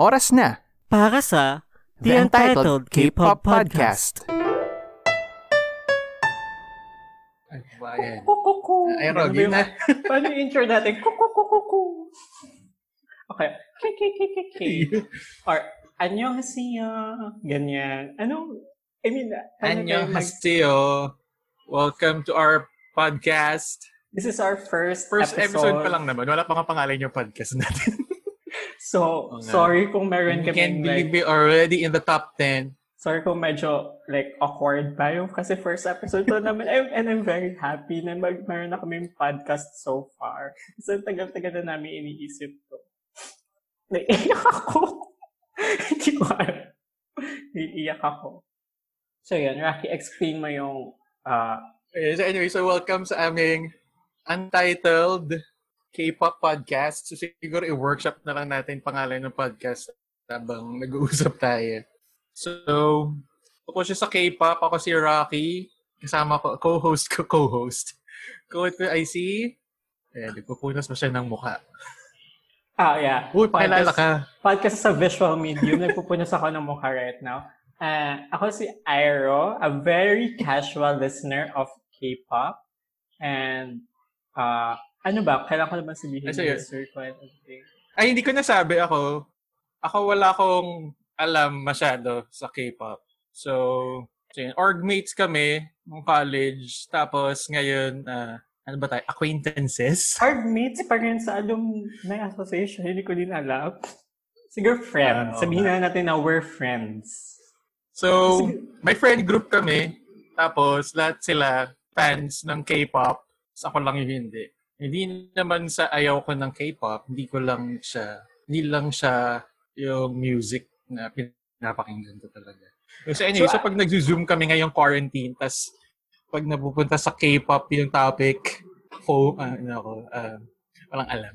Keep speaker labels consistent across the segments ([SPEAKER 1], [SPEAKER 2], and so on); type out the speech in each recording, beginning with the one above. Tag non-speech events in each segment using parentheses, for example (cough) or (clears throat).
[SPEAKER 1] Oras na
[SPEAKER 2] Para sa The Untitled K-Pop Podcast.
[SPEAKER 3] Ay, bayan. Ay,
[SPEAKER 4] Ano
[SPEAKER 3] Rog, yun na.
[SPEAKER 4] Paano yung intro natin? Kukukukuku. Okay. Kikikikiki. (laughs) Or, annyeonghaseyo. Ganyan. Ano? I mean, mag-
[SPEAKER 3] Annyeonghaseyo. Welcome to our podcast.
[SPEAKER 4] This is our first,
[SPEAKER 3] First episode,
[SPEAKER 4] episode.
[SPEAKER 3] pa lang naman. Wala pa nga pangalan yung podcast natin.
[SPEAKER 4] So,
[SPEAKER 3] nga.
[SPEAKER 4] sorry kung meron
[SPEAKER 3] You can't
[SPEAKER 4] kami
[SPEAKER 3] believe
[SPEAKER 4] like,
[SPEAKER 3] we already in the top 10.
[SPEAKER 4] sorry kung medyo like awkward pa yung kasi first episode to namin. And, and I'm very happy na mag, meron na kami podcast so far. So, tagal-tagal na namin iniisip to. Naiiyak ako. (laughs) Hindi ko alam. Naiiyak ako. So, yan. Rocky, explain mo yung uh,
[SPEAKER 3] so anyway, so welcome sa aming untitled K-pop podcast. So siguro i-workshop na lang natin pangalan ng podcast habang nag-uusap tayo. So, ako siya sa K-pop. Ako si Rocky. Kasama ko, co-host ko, co-host. Co-host ko ay si... Eh, nagpupunas pa siya ng mukha.
[SPEAKER 4] Ah, yeah.
[SPEAKER 3] Uy, pakilala ka.
[SPEAKER 4] Podcast sa visual medium. (laughs) Nagpupunas ako ng mukha right now. Uh, ako si Airo, a very casual listener of K-pop. And, uh, ano ba? Kailangan ko naman sabihin
[SPEAKER 3] sige.
[SPEAKER 4] yung circle and everything.
[SPEAKER 3] Ay, hindi ko nasabi ako. Ako wala akong alam masyado sa K-pop. So, so yun, orgmates kami nung college. Tapos ngayon, ah, ano ba tayo? Acquaintances? (laughs)
[SPEAKER 4] Hardmates pa rin sa alumni association. Hindi ko din alam. Siguro friends.
[SPEAKER 3] oo
[SPEAKER 4] Sabihin na natin na we're friends.
[SPEAKER 3] So, may friend group kami. Tapos, lahat sila fans ng K-pop. So, ako lang yung hindi. Hindi naman sa ayaw ko ng K-pop. Hindi ko lang siya, hindi lang siya yung music na pinapakinggan ko talaga. So, anyway, so,
[SPEAKER 4] So,
[SPEAKER 3] pag nag-zoom kami ngayong quarantine, tas pag napupunta sa K-pop yung topic, ko, ah, ano ako, ah, walang alam.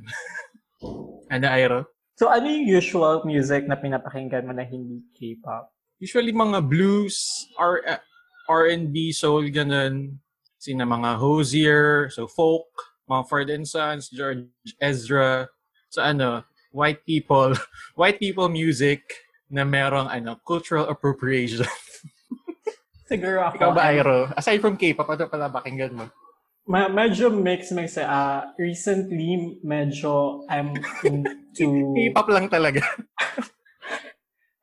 [SPEAKER 3] (laughs) ano, Airo?
[SPEAKER 4] So, ano yung usual music na pinapakinggan mo na hindi K-pop?
[SPEAKER 3] usually mga blues, R uh, R&B, soul, ganun. Sina mga Hosier, so folk, Mumford and Sons, George Ezra. So ano, white people, (laughs) white people music na merong ano, cultural appropriation. (laughs)
[SPEAKER 4] Siguro ako.
[SPEAKER 3] Ikaw ba, Airo? Aside from K-pop, ano pala pakinggan mo?
[SPEAKER 4] Ma- medyo mix mix uh, recently medyo I'm into (laughs)
[SPEAKER 3] K-pop lang talaga.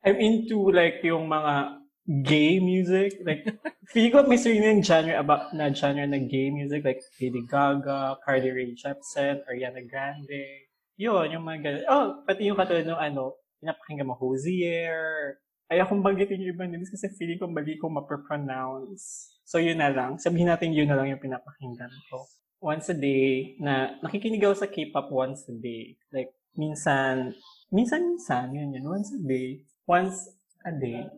[SPEAKER 4] I'm into like yung mga gay music like (laughs) feeling ko may sarili ng genre about na genre na gay music like Lady Gaga, Cardi Rae Jepsen, Ariana Grande. Yun, yung mga ganun. Oh, pati yung katulad ng ano, pinapakinggan mo Hosier. Ayaw kong banggitin yung ibang names kasi feeling ko mali ko mapropronounce. So yun na lang. Sabihin natin yun na lang yung pinapakinggan ko. Once a day, na nakikinig ako sa K-pop once a day. Like, minsan, minsan-minsan, yun yun, once a day. Once a day.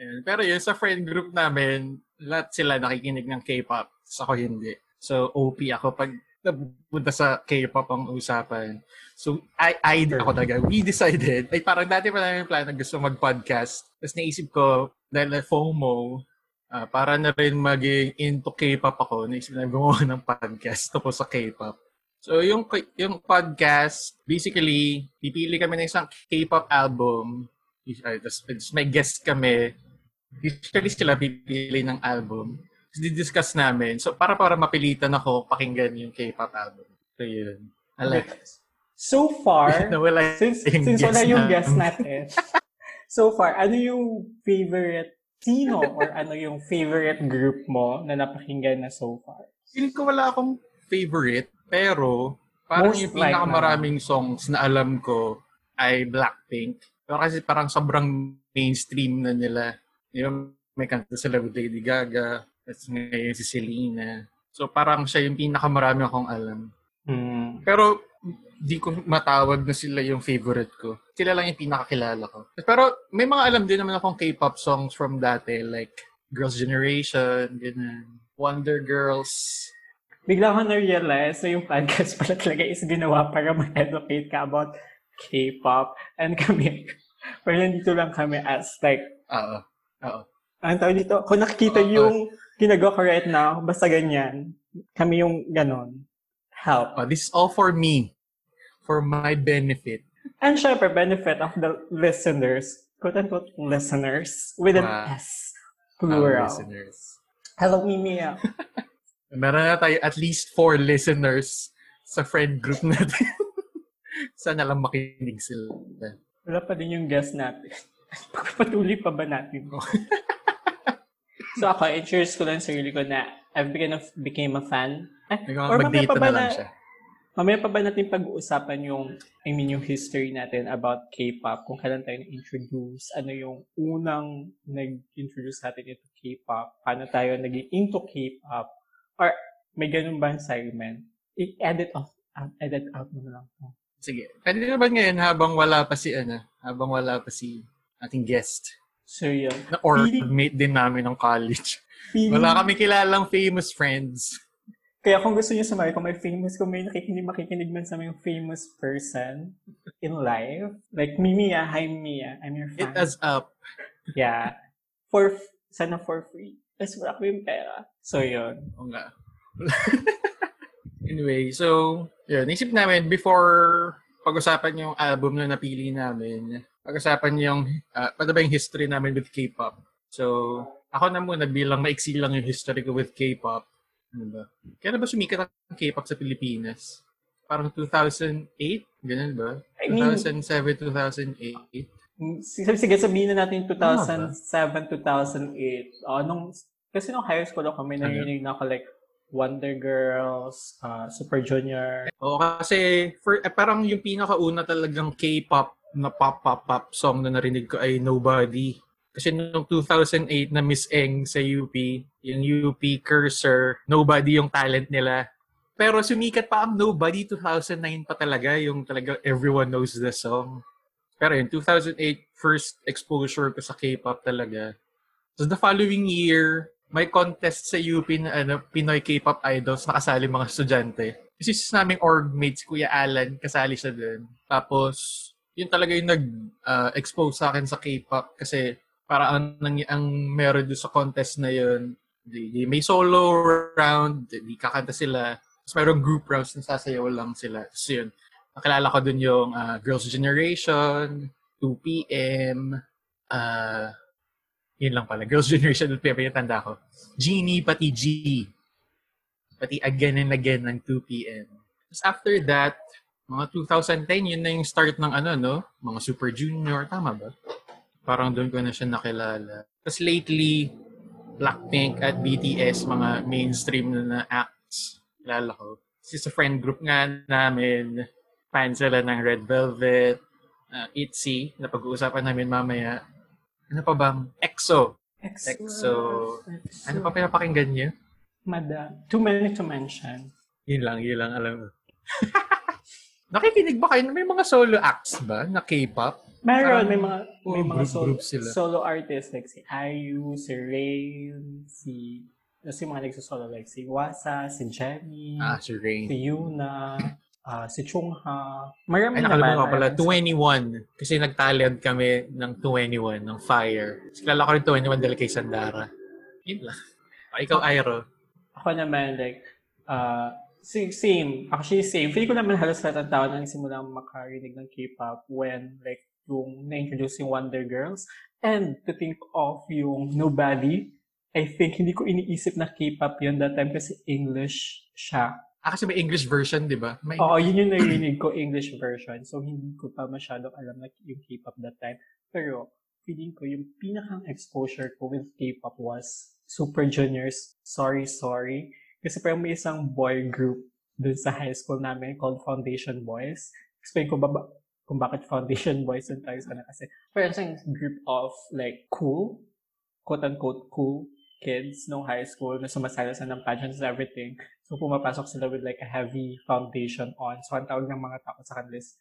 [SPEAKER 3] Ayan. Pero yun, sa friend group namin, lahat sila nakikinig ng K-pop. Sa ako hindi. So, OP ako pag napunta sa K-pop ang usapan. So, I, I, ako talaga, we decided, ay parang dati pa namin plan na gusto mag-podcast. Tapos naisip ko, dahil na FOMO, ah, para na rin maging into K-pop ako, naisip na gumawa ng podcast tapos sa K-pop. So, yung, yung podcast, basically, pipili kami ng isang K-pop album. Tapos may guest kami. Usually sila pipili ng album. Tapos di-discuss namin. So, para para mapilitan ako pakinggan yung K-pop album. So, yun. Alam.
[SPEAKER 4] So far, (laughs)
[SPEAKER 3] Nawala
[SPEAKER 4] since, since wala yung
[SPEAKER 3] namin.
[SPEAKER 4] guest natin, (laughs) so far, ano yung favorite sino or ano yung favorite group mo na napakinggan na so far?
[SPEAKER 3] Feeling ko wala akong favorite, pero parang
[SPEAKER 4] Most
[SPEAKER 3] yung
[SPEAKER 4] like
[SPEAKER 3] pinakamaraming songs na alam ko ay Blackpink. Pero kasi parang sobrang mainstream na nila. Yung may kanta sila with Lady Gaga, tapos ngayon si Selena. So parang siya yung pinakamarami akong alam.
[SPEAKER 4] Hmm.
[SPEAKER 3] Pero di ko matawag na sila yung favorite ko. Sila lang yung pinakakilala ko. Pero may mga alam din naman akong K-pop songs from dati like Girls' Generation, ganun. Wonder Girls.
[SPEAKER 4] Bigla ko na-realize na yung podcast pala talaga is ginawa para ma-educate ka about K-pop and kami. (laughs) Pero nandito lang kami as like,
[SPEAKER 3] Oo. Oo.
[SPEAKER 4] ang tawag dito, kung nakikita
[SPEAKER 3] Oo.
[SPEAKER 4] yung ginagawa ko right now, basta ganyan, kami yung ganon. Help.
[SPEAKER 3] Oh, this is all for me. For my benefit.
[SPEAKER 4] And syempre, benefit of the listeners, quote-unquote listeners, with an
[SPEAKER 3] Wow.
[SPEAKER 4] S, plural.
[SPEAKER 3] listeners.
[SPEAKER 4] Hello, Mimia. (laughs)
[SPEAKER 3] Meron na tayo at least four listeners sa friend group natin. (laughs) Sana lang makinig sila.
[SPEAKER 4] Wala pa din yung guest natin. (laughs) Pagpatuloy pa ba natin? (laughs) so ako, introduce ko lang sarili ko na I've became a, became a fan. Eh, or mamaya pa ba
[SPEAKER 3] na
[SPEAKER 4] na-
[SPEAKER 3] siya.
[SPEAKER 4] Mamaya pa ba natin pag-uusapan yung, I mean, yung history natin about K-pop? Kung kailan tayo na-introduce? Ano yung unang nag-introduce natin into K-pop? Paano tayo naging into K-pop? Or may ganun ba ang segment? I-edit off. ah, edit out mo na lang.
[SPEAKER 3] Sige. Pwede naman ngayon habang wala pa si, ano, habang wala pa si ating guest.
[SPEAKER 4] So yun.
[SPEAKER 3] Na org-mate din namin ng college.
[SPEAKER 4] Feeling-
[SPEAKER 3] Wala kami kilalang famous friends.
[SPEAKER 4] Kaya kung gusto niyo sumali, kung may famous, kung may nakikinig, makikinig man sa mga famous person in life, like me, Mia, hi Mia, I'm your
[SPEAKER 3] It
[SPEAKER 4] fan.
[SPEAKER 3] us up.
[SPEAKER 4] Yeah. For, sana for free. Tapos wala ko yung pera. So, yun.
[SPEAKER 3] Oo nga. (laughs) anyway, so, yun. Isip namin, before pag-usapan yung album na napili namin, pag-usapan yung, uh, ano ba yung history namin with K-pop. So, ako na muna bilang maiksi lang yung history ko with K-pop. Ano ba? Kaya na ba sumikat ang K-pop sa Pilipinas? Parang 2008? Ganun ba?
[SPEAKER 4] I mean-
[SPEAKER 3] 2007, 2008?
[SPEAKER 4] Sige, sige sabihin na natin
[SPEAKER 3] Tama
[SPEAKER 4] 2007, 2008. Uh, nung, kasi nung high school ako, may
[SPEAKER 3] Ano?
[SPEAKER 4] narinig na ako like Wonder Girls, uh, Super Junior.
[SPEAKER 3] Oo, kasi for, eh, parang yung pinakauna talagang K-pop na pop-pop-pop song na narinig ko ay Nobody. Kasi noong 2008 na Miss Eng sa UP, yung UP Cursor, Nobody yung talent nila. Pero sumikat pa ang Nobody 2009 pa talaga, yung talaga everyone knows the song. Pero yung 2008, first exposure ko sa K-pop talaga. So the following year, may contest sa UP na ano, Pinoy K-pop idols na kasali mga estudyante. Kasi sa naming org mates, Kuya Alan, kasali siya dun. Tapos, yun talaga yung nag-expose sa akin sa K-pop kasi para ang, ang, meron doon sa contest na yun, di, di, may solo round, di, di kakanta sila. Tapos mayroong group rounds na sasayaw lang sila. Tapos yun, nakilala ko dun yung ah, Girls' Generation, 2PM, ah, yun lang pala. Girls' Generation, 2PM, yung tanda ko. Genie, pati G. Pati again and again ng 2PM. Tapos after that, mga 2010, yun na yung start ng ano, no? Mga Super Junior, tama ba? Parang doon ko na siya nakilala. Tapos lately, Blackpink at BTS, mga mainstream na na acts, kilala ko. Kasi sa friend group nga namin, fan sila ng Red Velvet, uh, ITZY, na pag-uusapan namin mamaya. Ano pa bang? EXO. EXO. Ano pa pinapakinggan niyo?
[SPEAKER 4] Madam. Too many to mention.
[SPEAKER 3] Yun lang, yun lang alam mo. (laughs) Nakikinig ba kayo? May mga solo acts ba na K-pop?
[SPEAKER 4] Meron,
[SPEAKER 3] Parang
[SPEAKER 4] may mga, may
[SPEAKER 3] puro
[SPEAKER 4] mga
[SPEAKER 3] group-
[SPEAKER 4] solo,
[SPEAKER 3] group sila.
[SPEAKER 4] solo artists like si IU, si Rain, si, yung mga nagsosolo like si Wasa, si Jenny,
[SPEAKER 3] Ah, si Rain.
[SPEAKER 4] si Yuna, ah, si Chungha. Marami
[SPEAKER 3] Ay,
[SPEAKER 4] naman.
[SPEAKER 3] pala,
[SPEAKER 4] marami-
[SPEAKER 3] 21. Kasi nagtalent kami ng 21, ng Fire. Kasi kilala ko rin 21 dahil kay Sandara. Yun lang. Ah, ikaw, Airo.
[SPEAKER 4] Ako naman, like, uh, same. Actually, same. Feeling ko naman halos lahat ng tao nang simulang makarinig ng K-pop when, like, yung na-introduce yung Wonder Girls. And to think of yung Nobody, I think hindi ko iniisip na K-pop yun that time kasi English siya.
[SPEAKER 3] Ah, kasi may English version, di ba? May,
[SPEAKER 4] Oo, yun yung (clears throat) narinig ko, English version. So, hindi ko pa masyadong alam na yung K-pop that time. Pero, feeling ko, yung pinakang exposure ko with K-pop was Super Juniors, Sorry Sorry. Kasi parang may isang boy group dun sa high school namin called Foundation Boys. Explain ko ba, ba kung bakit Foundation (laughs) Boys yung tayo sana kasi parang siyang group of like cool, quote-unquote cool kids nung high school na sumasali sa ng pageants and everything. So, pumapasok sila with like a heavy foundation on. So, ang tawag ng mga tao sa kanila is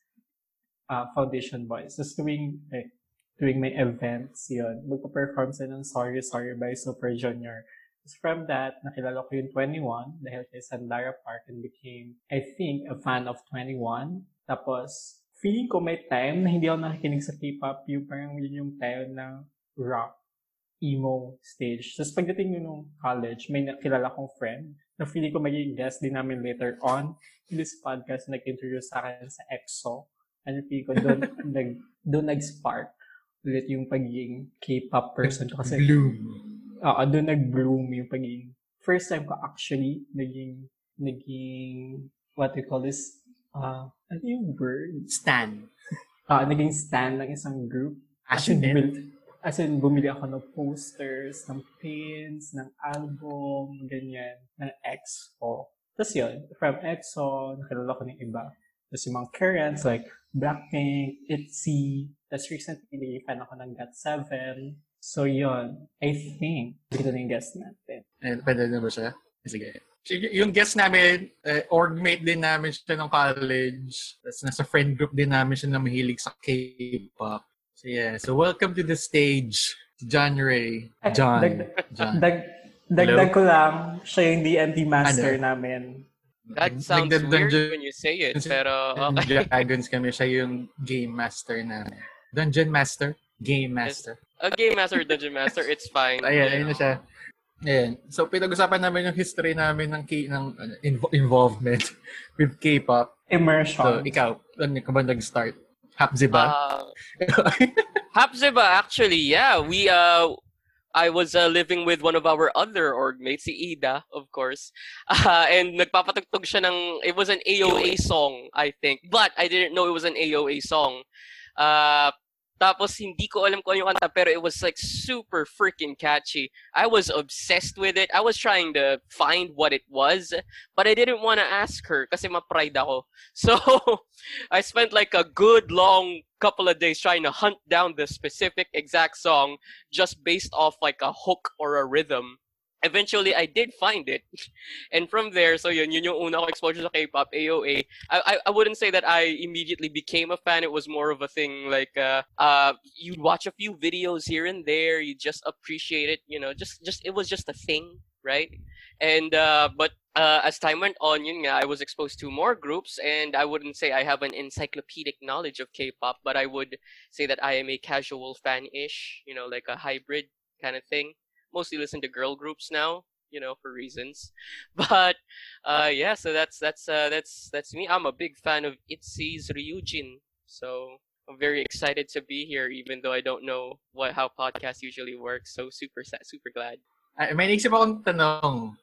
[SPEAKER 4] uh, foundation boys. Tapos tuwing, eh, tuwing may events, yun, magpa-perform sila ng Sorry Sorry by Super Junior. Tapos from that, nakilala ko yung 21 dahil kay Sandara Park and became, I think, a fan of 21. Tapos, feeling ko may time na hindi ako nakikinig sa K-pop, yung parang yun yung time ng rock emo stage. Tapos pagdating nyo nung college, may nakilala kong friend na feeling ko magiging guest din namin later on in this podcast na nag-introduce sa akin sa EXO. ano feel ko, doon, (laughs) nag, doon nag-spark ulit yung pagiging K-pop person ko. Kasi,
[SPEAKER 3] Bloom.
[SPEAKER 4] Oo, doon nag-bloom yung pagiging, first time ko actually, naging, naging, what we call this, uh, ano yung word?
[SPEAKER 3] Stan. (laughs)
[SPEAKER 4] Ah, naging stand ng isang group. As in,
[SPEAKER 3] Passionate.
[SPEAKER 4] bumili, as in, bumili ako ng posters, ng pins, ng album, ganyan, ng EXO. Tapos yun, from EXO, nakilala ko ng iba. Tapos yung mga currents, like Blackpink, ITZY, tapos recently, fan ako ng GOT7. So yun, I think, dito na yung guest natin.
[SPEAKER 3] Eh, pwede na ba siya? Sige. Yung guest namin, eh, orgmate din namin siya nung college. Tapos nasa friend group din namin siya na mahilig sa K-pop. So yeah, so welcome to the stage, John Ray.
[SPEAKER 4] Ay,
[SPEAKER 3] John.
[SPEAKER 4] dag-
[SPEAKER 3] John.
[SPEAKER 4] Dag, dagdag ko lang, siya yung D&D master
[SPEAKER 3] Ano?
[SPEAKER 4] namin.
[SPEAKER 1] That sounds
[SPEAKER 3] Nagdad-
[SPEAKER 1] weird
[SPEAKER 3] Dungeon-
[SPEAKER 1] when you say it, pero okay.
[SPEAKER 3] Dragons kami, siya yung game master namin. Dungeon master? Game master.
[SPEAKER 1] A game master, dungeon master, it's fine.
[SPEAKER 3] Ayan, ayun na siya. Ayan. So, pinag-usapan namin yung history namin ng, K- ng invo- involvement (laughs) with K-pop.
[SPEAKER 4] Immersion.
[SPEAKER 3] So, ikaw, ano ka ba nag-start? Hapzi ba?
[SPEAKER 1] Uh, Hapziba, actually, yeah. We uh I was uh, living with one of our other org mates, si Ida, of course. (laughs) Uh, and nagpapatugtog siya ng, it was an AOA song, I think. But I didn't know it was an AOA song. Uh, tapos hindi ko alam kung ano yung kanta, pero it was like super freaking catchy. I was obsessed with it. I was trying to find what it was, but I didn't want to ask her kasi ma-pride ako. (laughs) So, I spent like a good long couple of days trying to hunt down the specific exact song just based off like a hook or a rhythm. Eventually, I did find it. (laughs) And from there, so yun, yun yung una ko exposure K-pop, AOA. I, I, I wouldn't say that I immediately became a fan. It was more of a thing like, uh, uh, you'd watch a few videos here and there. You just appreciate it, you know, just, just, it was just a thing, right? And, uh, but, uh, as time went on, yun nga, I was exposed to more groups and I wouldn't say I have an encyclopedic knowledge of K-pop, but I would say that I am a casual fan-ish, you know, like a hybrid kind of thing. Mostly listen to girl groups now, you know, for reasons. (laughs) But uh yeah, so that's that's uh that's that's me. I'm a big fan of ITZY's Ryujin. So I'm very excited to be here even though I don't know what how podcast usually works. So super super glad.
[SPEAKER 3] Ay, may naisip akong tanong.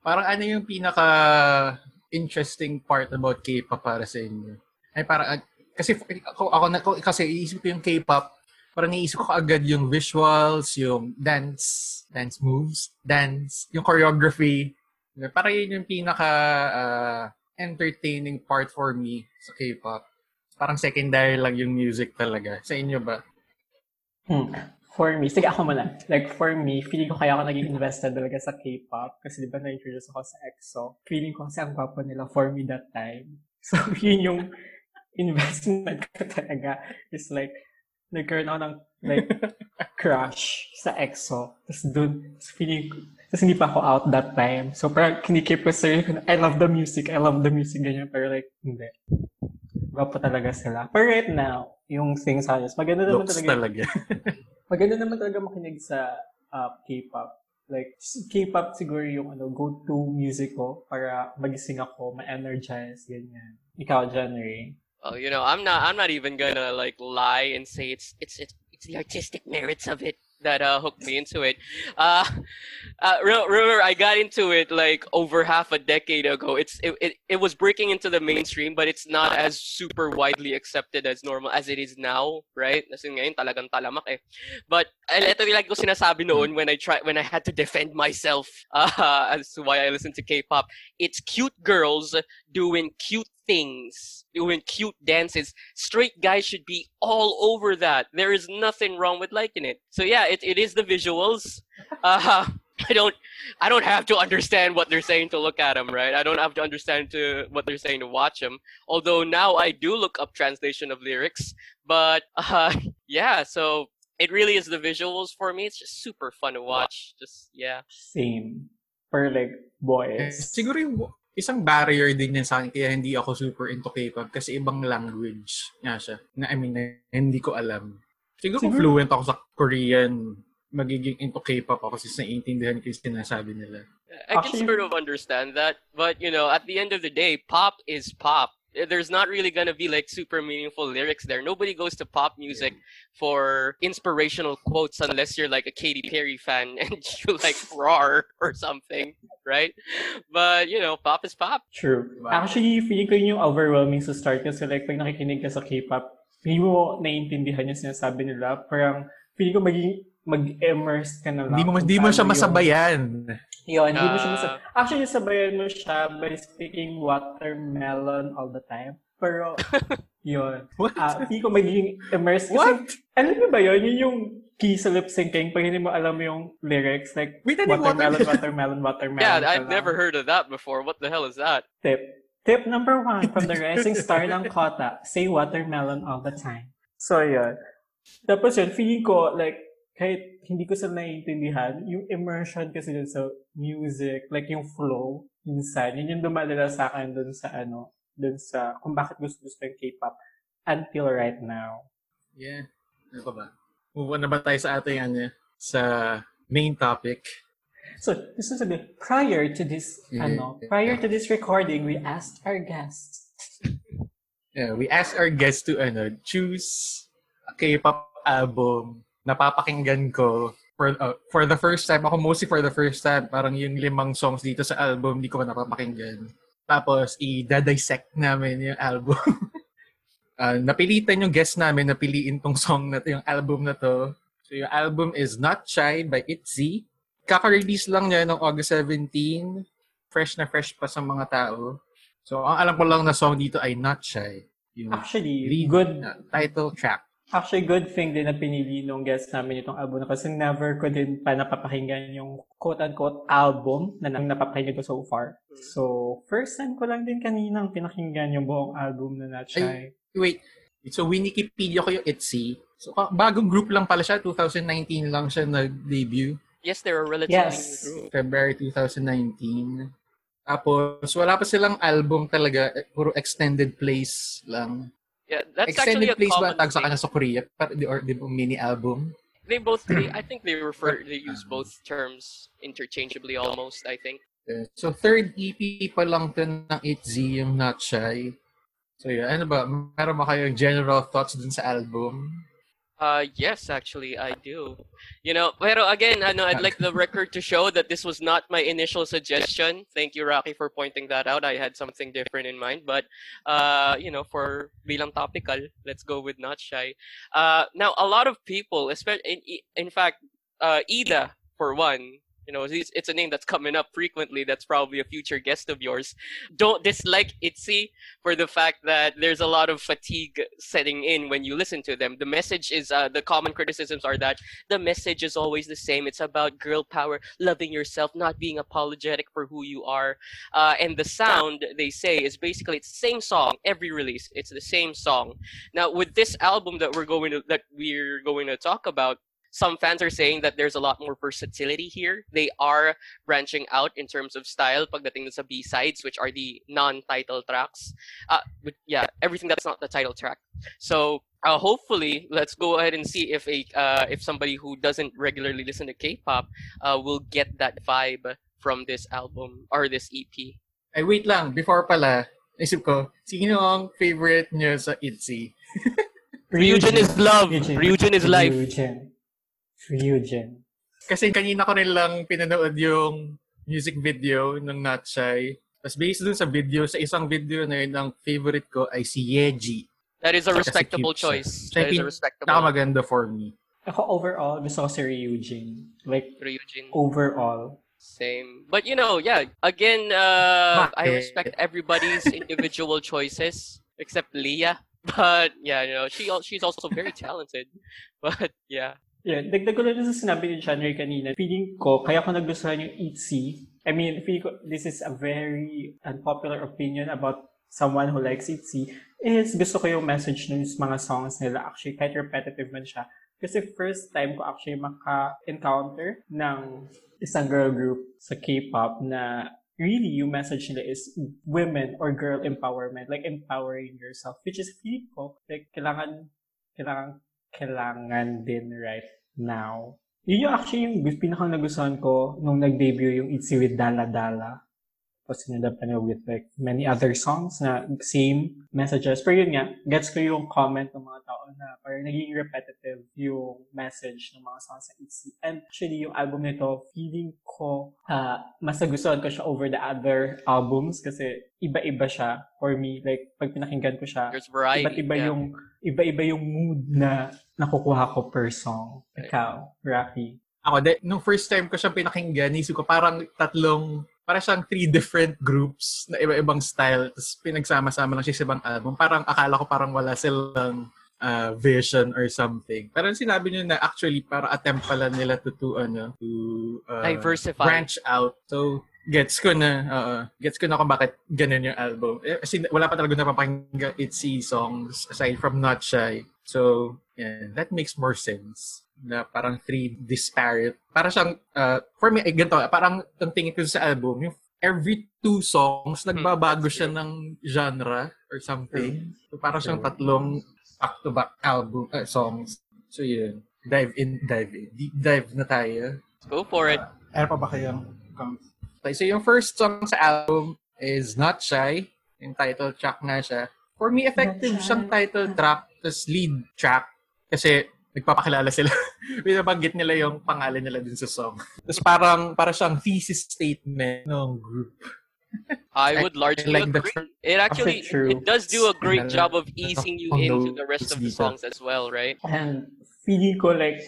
[SPEAKER 3] Parang ano yung pinaka-interesting part about K-pop para sa inyo? Ay, parang, kasi ako, ako, ako kasi iisip ko yung K-pop, parang naisip ko agad yung visuals, yung dance, dance moves, dance, yung choreography. Parang yun yung pinaka ah, entertaining part for me sa K-pop. Parang secondary lang yung music talaga. Sa inyo ba?
[SPEAKER 4] Hmm. For me, sige ako muna. Like, for me, feeling ko kaya ako naging invested talaga sa K-pop kasi di ba na-introduce ako sa EXO. Feeling ko kasi ang gwapo nila for me that time. (laughs) So, yun yung investment ko talaga. Is like, nagkaroon ako ng (laughs) like, crush sa EXO. Tapos dun, tapos feeling tapos hindi pa ako out that time. So, parang kinikip ko sa ko I love the music, I love the music, ganyan. Pero like, hindi. Gwapo talaga sila. But right now, yung things sa maganda naman
[SPEAKER 3] Looks
[SPEAKER 4] talaga.
[SPEAKER 3] talaga. (laughs)
[SPEAKER 4] Maganda naman talaga makinig sa uh, K-pop. Like, K-pop siguro yung ano, go-to music ko para magising ako, ma-energize, ganyan. Ikaw, January.
[SPEAKER 1] Well, you know, I'm not I'm not even gonna like lie and say it's it's it's, it's the artistic merits of it that uh, hooked me into it. Uh, uh, remember, I got into it like over half a decade ago. It's it, it, it was breaking into the mainstream, but it's not as super widely accepted as normal as it is now, right? Kasi ngayon talagang talamak eh. But ito yung like ko sinasabi noon when I try when I had to defend myself uh, (laughs) as to why I listen to K-pop. It's cute girls doing cute things, doing cute dances. Straight guys should be all over that. There is nothing wrong with liking it. So yeah, it, it is the visuals. (laughs) Uh, I don't I don't have to understand what they're saying to look at them, right? I don't have to understand to what they're saying to watch them. Although now I do look up translation of lyrics, but (laughs) uh, yeah, so it really is the visuals for me. It's just super fun to watch. Just yeah.
[SPEAKER 4] Same. For like, boys.
[SPEAKER 3] siguro yung isang barrier din yan sa akin kaya hindi ako super into K-pop kasi ibang language nga siya. Na, I mean, na, hindi ko alam. Siguro, kung
[SPEAKER 4] Siguro-
[SPEAKER 3] fluent ako sa Korean, magiging into K-pop ako kasi naiintindihan ko yung sinasabi nila.
[SPEAKER 1] I can
[SPEAKER 4] Actually-
[SPEAKER 1] sort of understand that, but you know, at the end of the day, pop is pop. There's not really gonna be like super meaningful lyrics there. Nobody goes to pop music for inspirational quotes unless you're like a Katy Perry fan (laughs) and you like roar or something, right? But you know, pop is pop.
[SPEAKER 4] True.
[SPEAKER 3] Diba?
[SPEAKER 4] Actually, feeling ko yun yung overwhelming sa start kasi like pag nakikinig ka sa K-pop, hindi mo naiintindihan yung sinasabi nila. Parang feeling ko maging mag-immerse ka na lang.
[SPEAKER 3] Hindi mo, hindi mo siya
[SPEAKER 4] yung-
[SPEAKER 3] masabayan.
[SPEAKER 4] Yun, hindi mo siya masabayan. Actually, sabayan mo siya by speaking watermelon all the time. Pero, (laughs) yun.
[SPEAKER 3] What?
[SPEAKER 4] Ah, feeling ko magiging immersed. Kasi,
[SPEAKER 3] What?
[SPEAKER 4] alam mo ba yun? Yun yung key sa lip syncing pag hindi mo alam yung lyrics. Like,
[SPEAKER 3] Wait, ano
[SPEAKER 4] watermelon,
[SPEAKER 3] watermelon?
[SPEAKER 4] watermelon, watermelon.
[SPEAKER 1] Yeah, I've never heard of that before. What the hell is that?
[SPEAKER 4] Tip. Tip number one from the (laughs) rising star ng Kota, say watermelon all the time. So, yun. Tapos yun, feeling ko, like, kahit hindi ko sila naiintindihan, yung immersion kasi dun sa music, like yung flow, minsan, yun yung dumadala sa akin dun sa ano, dun sa, kung bakit gusto gusto yung K-pop until right now.
[SPEAKER 3] Yeah. Ano pa ba? Move on na ba tayo sa ating ano, sa main topic?
[SPEAKER 4] So, gusto sabihin, prior to this,
[SPEAKER 3] Yeah.
[SPEAKER 4] ano, prior to this recording, we asked our guests,
[SPEAKER 3] Yeah, we asked our guests to ano, choose a K-pop album na papakinggan ko for uh, for the first time. Ako mostly for the first time. Parang yung limang songs dito sa album, di ko pa napapakinggan. Tapos, i-dissect namin yung album. uh, (laughs) napilitan yung guest namin na piliin tong song na to, yung album na to. So, yung album is Not Shy by ITZY. Kaka-release lang niya noong August 17. Fresh na fresh pa sa mga tao. So, ang alam ko lang na song dito ay Not Shy. Yung
[SPEAKER 4] actually, good
[SPEAKER 3] title track.
[SPEAKER 4] Actually, good thing din na pinili nung guest namin itong album na kasi never ko din pa napapakinggan yung quote-unquote album na nang napapakinggan ko so far. So, first time ko lang din kaninang pinakinggan yung buong album na Natchay.
[SPEAKER 3] Wait, so Wikipedia ko yung ITZY. So, ah, bagong group lang pala siya. 2019 lang siya nag-debut.
[SPEAKER 1] Yes, they're a relatively
[SPEAKER 4] Yes.
[SPEAKER 1] new group.
[SPEAKER 3] February 2019. Tapos, wala pa silang album talaga. eh, Puro extended plays lang.
[SPEAKER 1] Yeah, that's actually
[SPEAKER 3] extended
[SPEAKER 1] a
[SPEAKER 3] plays ba
[SPEAKER 1] common
[SPEAKER 3] ang tag sa kanya sa Korea? Or di ba mini album?
[SPEAKER 1] They both, they, I think they refer, they use both terms interchangeably almost. I think.
[SPEAKER 3] So, third EP pa lang to ng ITZY, yung Not Shy. So, yeah, ano ba? Meron ba kayong general thoughts dun sa album?
[SPEAKER 1] Uh, yes, actually, I do. You know, pero again, ano, I'd like the record to show that this was not my initial suggestion. Thank you, Rocky, for pointing that out. I had something different in mind, but uh, you know, for bilang topical, let's go with Not Shy. Uh, now, a lot of people, especially in, in fact, uh, Ida for one. You know, it's, it's a name that's coming up frequently. That's probably a future guest of yours. Don't dislike ITZY for the fact that there's a lot of fatigue setting in when you listen to them. The message is uh, the common criticisms are that the message is always the same. It's about girl power, loving yourself, not being apologetic for who you are, uh, and the sound they say is basically it's the same song every release. It's the same song. Now with this album that we're going to that we're going to talk about. Some fans are saying that there's a lot more versatility here. They are branching out in terms of style pagdating sa B-sides, which are the non-title tracks. Uh, but yeah, everything that's not the title track. So uh, hopefully, let's go ahead and see if a uh, if somebody who doesn't regularly listen to K-pop uh, will get that vibe from this album or this E EP.
[SPEAKER 3] I wait lang. Before pala, isip ko, sino ang favorite niyo sa ITZY? (laughs)
[SPEAKER 1] Ryujin is love. Ryujin is life.
[SPEAKER 4] Ryujin. Ryujin.
[SPEAKER 3] Kasi kanina ko rin lang pinanood yung music video ng Not Shy. Tapos based dun sa video, sa isang video na yun, ang favorite ko ay si Yeji.
[SPEAKER 1] That is a respectable choice.
[SPEAKER 3] Siya
[SPEAKER 1] That is a respectable
[SPEAKER 3] Nakamaganda for me.
[SPEAKER 4] Ako overall, gusto ko si Ryujin. Like,
[SPEAKER 1] Ryujin.
[SPEAKER 4] overall.
[SPEAKER 1] Same. But you know, yeah. Again, uh, I respect everybody's individual choices except Leah. (laughs) But yeah, you know, she she's also very talented. (laughs) But yeah.
[SPEAKER 4] Yeah, dagdag ko lang sa sinabi ni January kanina. Feeling ko, kaya ko nagustuhan yung ITZY. I mean, feeling ko, this is a very unpopular opinion about someone who likes ITZY. Is gusto ko yung message ng mga songs nila. Actually, kahit repetitive man siya. Kasi first time ko actually maka-encounter ng isang girl group sa K-pop na really yung message nila is women or girl empowerment. Like empowering yourself. Which is feeling ko, like kailangan, kailangan kailangan din right now. Yun yung actually yung pinakang nagustuhan ko nung nag-debut yung ITZY with Dala Dala. tapos sinundan pa nila with like many other songs na same messages. Pero yun nga, gets ko yung comment ng mga tao na parang naging repetitive yung message ng mga songs sa ITZY. And actually, yung album nito, feeling ko uh, mas nagustuhan ko siya over the other albums kasi iba-iba siya for me. Like, pag pinakinggan ko siya, iba't iba
[SPEAKER 1] yeah.
[SPEAKER 4] yung iba-iba yung mood na nakukuha ko per song. Ikaw, Rocky.
[SPEAKER 3] Ako, de, nung first time ko siyang pinakinggan, isip ko parang tatlong, para siyang three different groups na iba-ibang style. Tapos pinagsama-sama lang siya sa ibang album. Parang akala ko parang wala silang uh, vision or something. Pero sinabi niyo na actually para attempt pala nila to, to ano, to uh,
[SPEAKER 1] Diversify.
[SPEAKER 3] branch out. So, gets ko na, uh, gets ko na kung bakit ganun yung album. Eh, Kasi wala pa talaga napapakinggan ITZY songs aside from Not Shy. So, yeah, that makes more sense na parang three disparate. Para siyang, uh, for me, eh, ganito, parang ang tingin ko sa album, yung every two songs, nagbabago
[SPEAKER 1] that's
[SPEAKER 3] siya
[SPEAKER 1] true.
[SPEAKER 3] ng genre or something. So, parang siyang tatlong back-to-back album, uh, songs. So, yun. Dive in, dive in. Deep dive na tayo.
[SPEAKER 1] Go for it.
[SPEAKER 3] Ano pa ba kayang Okay, so yung first song sa album is Not Shy. Yung title track nga siya. For me, effective siyang title track, tas lead track. Kasi nagpapakilala sila. (laughs) Binabanggit nila yung pangalan nila dun sa song. Tapos parang, para siyang thesis statement ng group.
[SPEAKER 1] I would largely
[SPEAKER 3] like the
[SPEAKER 1] agree. It actually it does do a great job of easing you into the rest of the songs as well, right?
[SPEAKER 4] And feeling ko like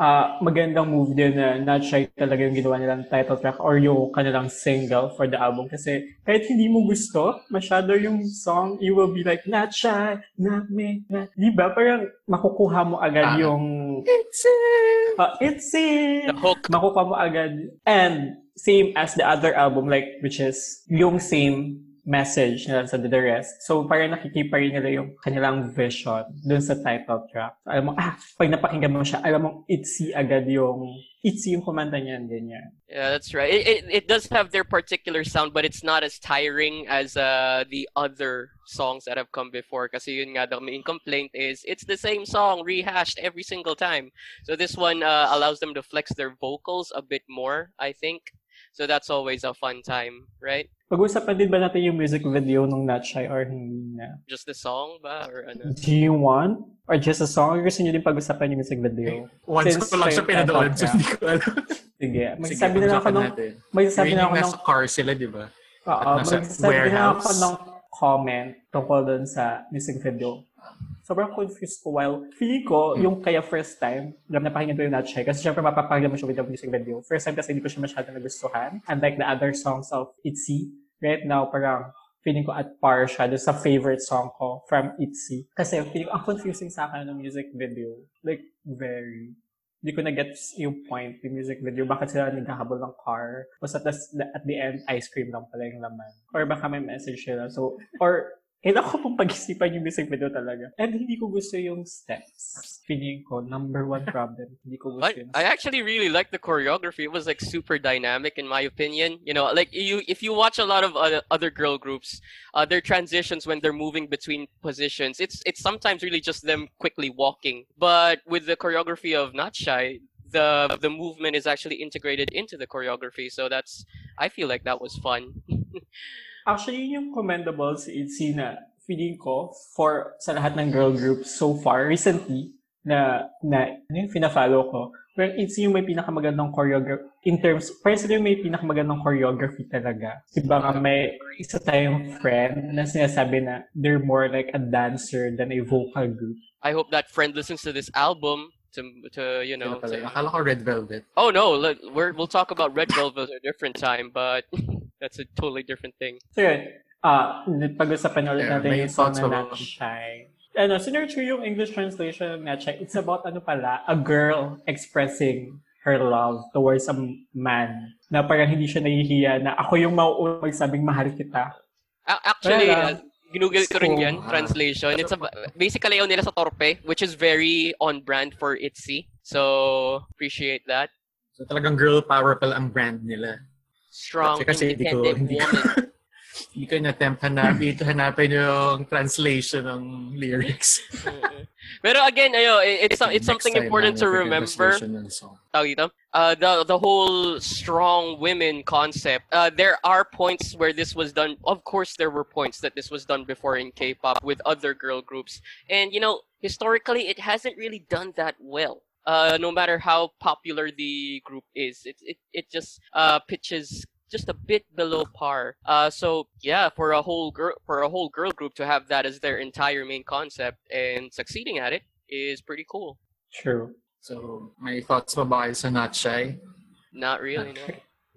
[SPEAKER 4] ah magandang move din na Not Shy talaga yung ginawa nilang title track or yung kanilang single for the album. Kasi kahit hindi mo gusto, masyado yung song, you will be like, Not Shy, Not Me, not... Di ba? Parang makukuha mo agad
[SPEAKER 3] Ah.
[SPEAKER 4] yung
[SPEAKER 3] It's it!
[SPEAKER 4] uh, It's it!
[SPEAKER 1] The hook.
[SPEAKER 4] makukuha mo agad. And same as the other album, like, which is yung same message nila sa The Rest. So, parang nakikipa rin nila yung kanilang vision dun sa title track. So, alam mo, ah, pag napakinggan mo siya, alam mo, itzy agad yung, itzy yung kumanta niyan, ganyan.
[SPEAKER 1] Yeah, that's right. It, it it does have their particular sound, but it's not as tiring as uh the other songs that have come before. Kasi yun nga, the main complaint is it's the same song rehashed every single time. So this one uh, allows them to flex their vocals a bit more, I think. So that's always a fun time, right?
[SPEAKER 4] Pag-usapan din ba natin yung music video nung Not Shy or hindi na?
[SPEAKER 1] Just the song ba or ano?
[SPEAKER 4] Do you want? Or just a song? Or gusto nyo din pag-usapan yung music video?
[SPEAKER 3] Once
[SPEAKER 4] Since
[SPEAKER 3] ko lang siya pinanood, so hindi ko alam.
[SPEAKER 4] Sige. Magsasabi na lang ako ng, magsasabi na ako ng
[SPEAKER 3] nasa car sila, di ba?
[SPEAKER 4] Oo, magsasabi na ako ng comment tungkol dun sa music video. Sobrang confused ko while feeling ko
[SPEAKER 3] Hmm.
[SPEAKER 4] yung kaya first time na napakinggan ko yung Shy kasi syempre mapapakinggan mo siya with the music video. First time kasi hindi ko siya masyadong nagustuhan. Unlike the other songs of ITZY, right now parang feeling ko at par siya dun sa favorite song ko from ITZY. Kasi feeling ko ang confusing sa akin ng music video. Like, very hindi ko na-get yung point, yung music video. Bakit sila naghahabol ng car? Basta at the, at the end, ice cream lang pala yung laman. Or baka may message sila. So, or, kailangan ko pong pag-isipan yung music video talaga. And hindi ko gusto yung steps. Feeling ko, number one problem. Hindi ko gusto
[SPEAKER 1] I,
[SPEAKER 4] yung
[SPEAKER 1] I actually really like the choreography. It was like super dynamic in my opinion. You know, like you if you watch a lot of other, other girl groups, uh, their transitions when they're moving between positions, it's it's sometimes really just them quickly walking. But with the choreography of Not Shy, the the movement is actually integrated into the choreography. So that's I feel like that was fun. (laughs)
[SPEAKER 4] Actually, yun yung commendable si ITZY na feeling ko for sa lahat ng girl groups so far, recently, na, na ano yung fina-follow ko, where ITZY yung may pinakamagandang choreography, in terms, yung may pinakamagandang choreography talaga. Diba nga may isa tayong friend na sinasabi na they're more like a dancer than a vocal group.
[SPEAKER 1] I hope that friend listens to this album to to you know. To-
[SPEAKER 3] Akala ko Red Velvet.
[SPEAKER 1] Oh no, look, we're, we'll talk about Red Velvet at a different time, but (laughs) that's a totally different thing.
[SPEAKER 4] So yun, ah, pag-usapan ulit
[SPEAKER 3] Yeah,
[SPEAKER 4] natin yung song na? Not Shy. Ano, sinerch ko yung English translation ng Not Shy. It's about ano pala, a girl expressing her love towards a man na parang hindi siya nahihiya na ako yung mauunang magsabing mahal kita.
[SPEAKER 1] Actually,
[SPEAKER 4] Well,
[SPEAKER 1] uh, ginugol ko rin
[SPEAKER 4] so-
[SPEAKER 1] yan, translation. It's a, basically ayaw nila sa torpe, which is very on brand for ITZY. So, appreciate that.
[SPEAKER 3] So talagang girl power pala ang brand nila.
[SPEAKER 1] Strong,
[SPEAKER 3] Kasi- kasi (laughs) hindi ko-
[SPEAKER 1] independent
[SPEAKER 3] hindi ko-
[SPEAKER 1] woman.
[SPEAKER 3] Hindi ko na-attempt hanapin, hanapin yung translation ng lyrics. (laughs)
[SPEAKER 1] Mm-mm. Pero again, ayo, it's it's something important to remember.
[SPEAKER 3] translation ng
[SPEAKER 1] tawag dito, uh, the the whole strong women concept. Uh, there are points where this was done. Of course, there were points that this was done before in K-pop with other girl groups, and you know, historically, it hasn't really done that well. Uh, no matter how popular the group is, it it it just uh pitches just a bit below par. Uh, so yeah, for a whole girl for a whole girl group to have that as their entire main concept and succeeding at it is pretty cool.
[SPEAKER 4] True.
[SPEAKER 3] So, may thoughts pa ba kayo sa Not Shy?
[SPEAKER 1] Not really, no.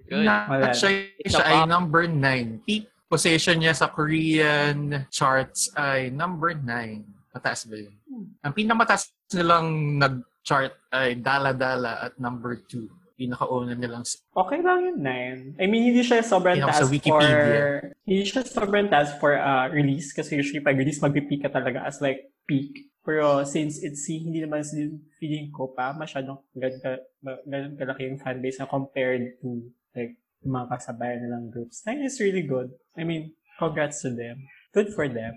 [SPEAKER 1] Good.
[SPEAKER 3] Not
[SPEAKER 4] Wala.
[SPEAKER 3] Shy siya
[SPEAKER 1] a
[SPEAKER 3] ay number 9. Peak position niya sa Korean charts ay number 9. Mataas ba yun? Ang pinakamataas nilang nag-chart ay Dala Dala at number 2. Pinakauna nilang
[SPEAKER 4] Okay lang yun, nine. I mean, hindi siya sobrang
[SPEAKER 3] Tingnan ko
[SPEAKER 4] taas
[SPEAKER 3] sa
[SPEAKER 4] for...
[SPEAKER 3] Wikipedia.
[SPEAKER 4] Hindi siya sobrang taas for uh, release kasi usually pag release, magpipeak ka talaga as like peak. Pero since it's si hindi naman sin- feeling ko pa masyadong ganun, ka, ma- ganun kalaki yung fanbase na compared to like yung mga kasabayan nilang groups. Nine is really good. I mean, congrats to them. Good for them.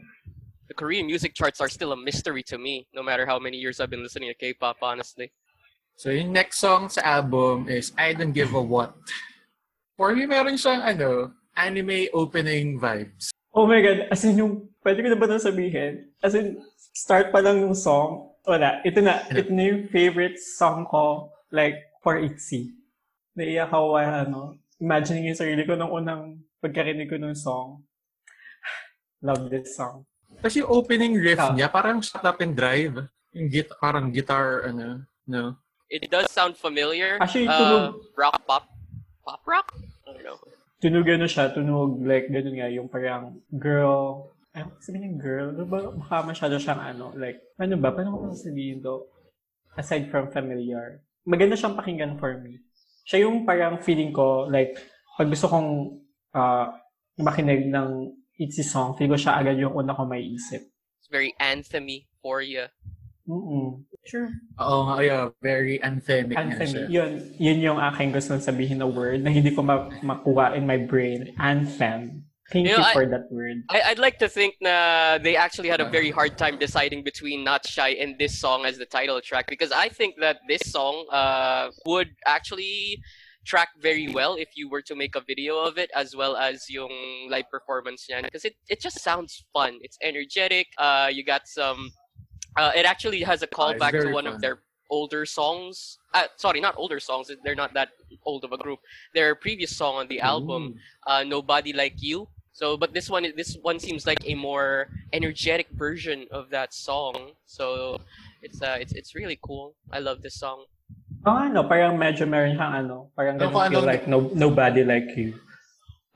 [SPEAKER 1] the Korean music charts are still a mystery to me, no matter how many years I've been listening to K-pop, honestly.
[SPEAKER 3] So, yung next song sa album is I Don't Give a What. For me, meron siyang ano, anime opening vibes.
[SPEAKER 4] Oh my God. As in yung, pwede ko na ba nang sabihin? As in, start pa lang ng song, wala. Ito na,
[SPEAKER 3] Ano?
[SPEAKER 4] ito na yung favorite song ko, like, for ITZY. Naiyak ako, ano, imagining yung sarili ko nung unang pagkarinig ko ng song. (sighs) Love this song.
[SPEAKER 3] Kasi yung opening riff niya, parang shut up and drive. Yung git parang guitar, ano, no?
[SPEAKER 1] It does sound familiar.
[SPEAKER 4] Actually,
[SPEAKER 1] uh,
[SPEAKER 4] tunog,
[SPEAKER 1] rock pop, pop rock. I don't know.
[SPEAKER 4] tunog ano siya, tunog like, ganun nga, yung parang girl, ano ko sabihin yung girl? Ano ba, baka masyado siyang ano, like, ano ba, paano ko sabihin to? Aside from familiar. Maganda siyang pakinggan for me. Siya yung parang feeling ko, like, pag gusto kong uh, makinig ng ITZY song, feeling ko siya agad yung una ko may isip.
[SPEAKER 1] It's very anthemy for you.
[SPEAKER 4] Mm-mm. Sure.
[SPEAKER 3] Oo nga, yeah, very anthemic nga
[SPEAKER 4] Anthem.
[SPEAKER 3] siya.
[SPEAKER 4] Yun, yun yung aking gusto sabihin na word na hindi ko ma- makuha in my brain. Anthem. Thank
[SPEAKER 1] You
[SPEAKER 4] you
[SPEAKER 1] know, I-
[SPEAKER 4] that word.
[SPEAKER 1] I, I'd like to think na they actually had a very hard time deciding between Not Shy and this song as the title track because I think that this song uh, would actually track very well if you were to make a video of it as well as yung live performance niyan because it, it just sounds fun. It's energetic. Uh, you got some. Uh, it actually has a
[SPEAKER 3] Ah, it's
[SPEAKER 1] callback to one
[SPEAKER 3] fun.
[SPEAKER 1] of their older songs. Uh, sorry, not older songs. They're not that old of a group. Their previous song on the album uh, "Nobody Like You." So, but this one, this one seems like a more energetic version of that song. So, it's uh, it's it's really cool. I love this song.
[SPEAKER 4] Oh, ano, parang medyo meron siyang ano, parang
[SPEAKER 3] Ano
[SPEAKER 4] ganun
[SPEAKER 3] kung
[SPEAKER 4] feel like no, nobody like you.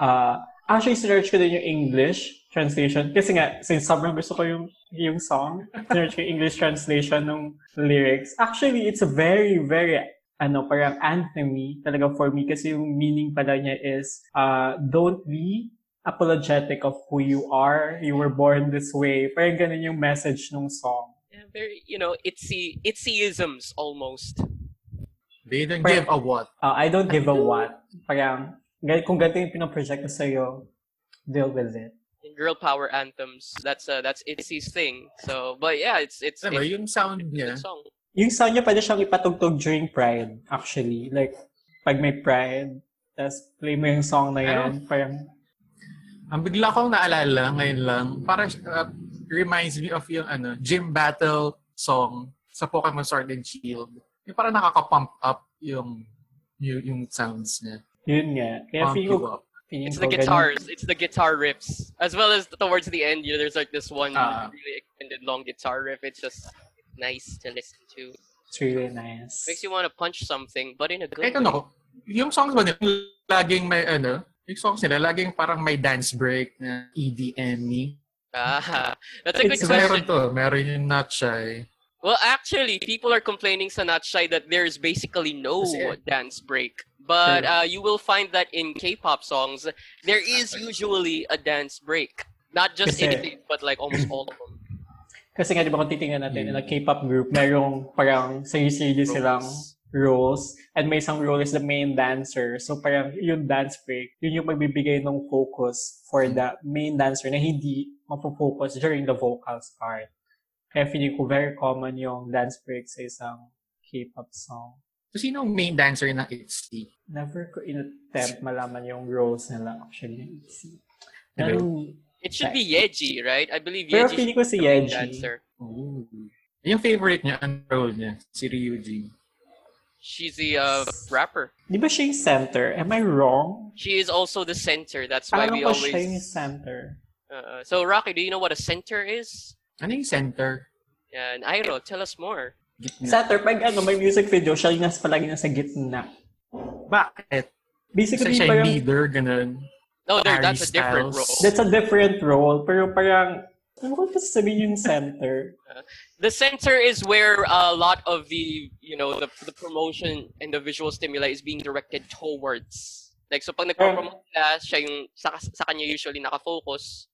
[SPEAKER 4] Uh, actually, sinerch ko din yung English translation. Kasi nga, since sobrang gusto ko yung, yung song, sinerch ko English translation ng lyrics. Actually, it's a very, very, ano, parang anthemy talaga for me kasi yung meaning pala niya is, uh, don't be apologetic of who you are. You were born this way. Parang ganun yung message ng song.
[SPEAKER 1] Yeah, very, you know, itsy itsyisms almost.
[SPEAKER 3] They don't
[SPEAKER 4] Parang-
[SPEAKER 3] give a what.
[SPEAKER 4] Uh, I don't give a what. Parang, kung ganito yung pinaproject ko sa'yo, deal with it.
[SPEAKER 1] Girl power anthems. That's uh, that's Itzy's thing. So, but yeah, it's it's,
[SPEAKER 3] Diba,
[SPEAKER 1] it's
[SPEAKER 3] yung sound niya,
[SPEAKER 1] song.
[SPEAKER 4] Yung sound niya pwede siyang ipatugtog during Pride, actually. Like, pag may Pride, tapos play mo yung song na yan, parang,
[SPEAKER 3] ang bigla kong naalala ngayon lang, parang uh, reminds me of yung ano, gym battle song sa Pokemon Sword and Shield. Yung parang nakaka-pump up yung yung, yung sounds niya.
[SPEAKER 4] yun nga. Kaya
[SPEAKER 3] Pump
[SPEAKER 4] feeling
[SPEAKER 3] you
[SPEAKER 4] ko,
[SPEAKER 3] up.
[SPEAKER 4] Feeling
[SPEAKER 1] It's the
[SPEAKER 4] ganun-
[SPEAKER 1] guitars. It's the guitar riffs, as well as towards the end. You know, there's like this one
[SPEAKER 3] Ah.
[SPEAKER 1] really extended long guitar riff. It's just nice to listen to.
[SPEAKER 4] It's really nice.
[SPEAKER 1] Makes you want to punch something, but in a good
[SPEAKER 3] Kahit
[SPEAKER 1] way.
[SPEAKER 3] ano, yung songs ba nila, laging may ano, yung songs nila, laging parang may dance break na EDM.
[SPEAKER 1] Ah, (laughs) that's a good
[SPEAKER 4] It's
[SPEAKER 3] Meron
[SPEAKER 1] question.
[SPEAKER 3] to, meron yung Not Shy.
[SPEAKER 1] Well, actually, people are complaining sa Not Shy that there's basically no dance break. But uh, you will find that in K-pop songs, there is usually a dance break. Not just
[SPEAKER 4] Kasi-
[SPEAKER 1] anything, but like almost all of them.
[SPEAKER 4] Kasi nga, di ba kung titingnan natin, in a K-pop group, merong parang sarili silang roles and may isang role is the main dancer. So parang yung dance break, yun yung magbibigay ng focus for the main dancer na hindi mapofocus during the vocals part. Kaya feeling ko very common yung dance break sa isang K-pop song.
[SPEAKER 3] So, sino ang main dancer ng ITZY?
[SPEAKER 4] Never ko in-attempt malaman yung roles nila actually ng ITZY. Pero,
[SPEAKER 1] It should be Yeji, right? I believe
[SPEAKER 4] pero
[SPEAKER 1] Yeji
[SPEAKER 4] feeling ko si Yeji.
[SPEAKER 1] dancer.
[SPEAKER 3] Ooh. Yung favorite niya, ang role niya, si Ryuji.
[SPEAKER 1] She's the uh, rapper.
[SPEAKER 4] Di ba siya yung center? Am I wrong?
[SPEAKER 1] She is also the center. That's why
[SPEAKER 4] Alam
[SPEAKER 1] we
[SPEAKER 4] ko siya yung
[SPEAKER 1] always.
[SPEAKER 4] center.
[SPEAKER 1] Uh, so Rocky, do you know what a center is?
[SPEAKER 3] Ano yung center?
[SPEAKER 1] Yeah, and Airo, tell us more.
[SPEAKER 3] Gitna.
[SPEAKER 4] Center, pag ano, may music video, siya yung nasa palagi nasa gitna.
[SPEAKER 3] Bakit?
[SPEAKER 4] Basically,
[SPEAKER 3] siya yung
[SPEAKER 4] parang,
[SPEAKER 3] leader, ganun.
[SPEAKER 1] No, there, that's a different
[SPEAKER 3] Styles.
[SPEAKER 1] role.
[SPEAKER 4] that's a different role. Pero parang, ano ko kasi sabihin yung center?
[SPEAKER 1] The center is where a lot of the, you know, the, the promotion and the visual stimuli is being directed towards. Like, so pag nagpo-promote sila, siya yung, sa, sa kanya usually nakafocus.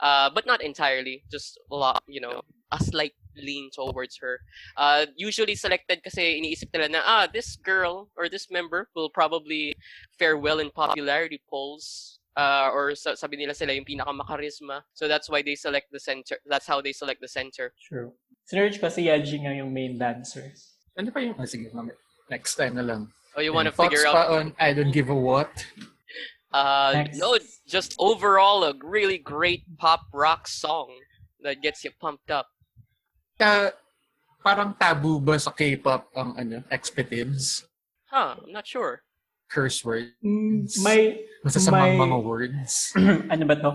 [SPEAKER 1] Uh, but not entirely. Just a lot, you know, a slight lean towards her. Uh, usually selected kasi iniisip nila na, ah, this girl or this member will probably fare well in popularity polls. Uh, or sa- sabi nila sila yung pinakamakarisma. So that's why they select the center. That's how they select the center.
[SPEAKER 4] True. Sinerge ko si Yaji nga yung main dancer.
[SPEAKER 3] Ano pa yung... Oh, sige, mamaya. Next time na lang.
[SPEAKER 1] Oh, you want to
[SPEAKER 3] Thoughts
[SPEAKER 1] figure
[SPEAKER 3] pa
[SPEAKER 1] out?
[SPEAKER 3] on I Don't Give a What?
[SPEAKER 1] Uh,
[SPEAKER 4] Next.
[SPEAKER 1] no, just overall a really great pop rock song that gets you pumped up.
[SPEAKER 3] Ka, parang taboo ba sa K-pop ang ano, expletives?
[SPEAKER 1] Huh? I'm not sure.
[SPEAKER 3] Curse words?
[SPEAKER 4] May,
[SPEAKER 3] Masasamang
[SPEAKER 4] may-
[SPEAKER 3] mga words? (clears throat)
[SPEAKER 4] ano ba to?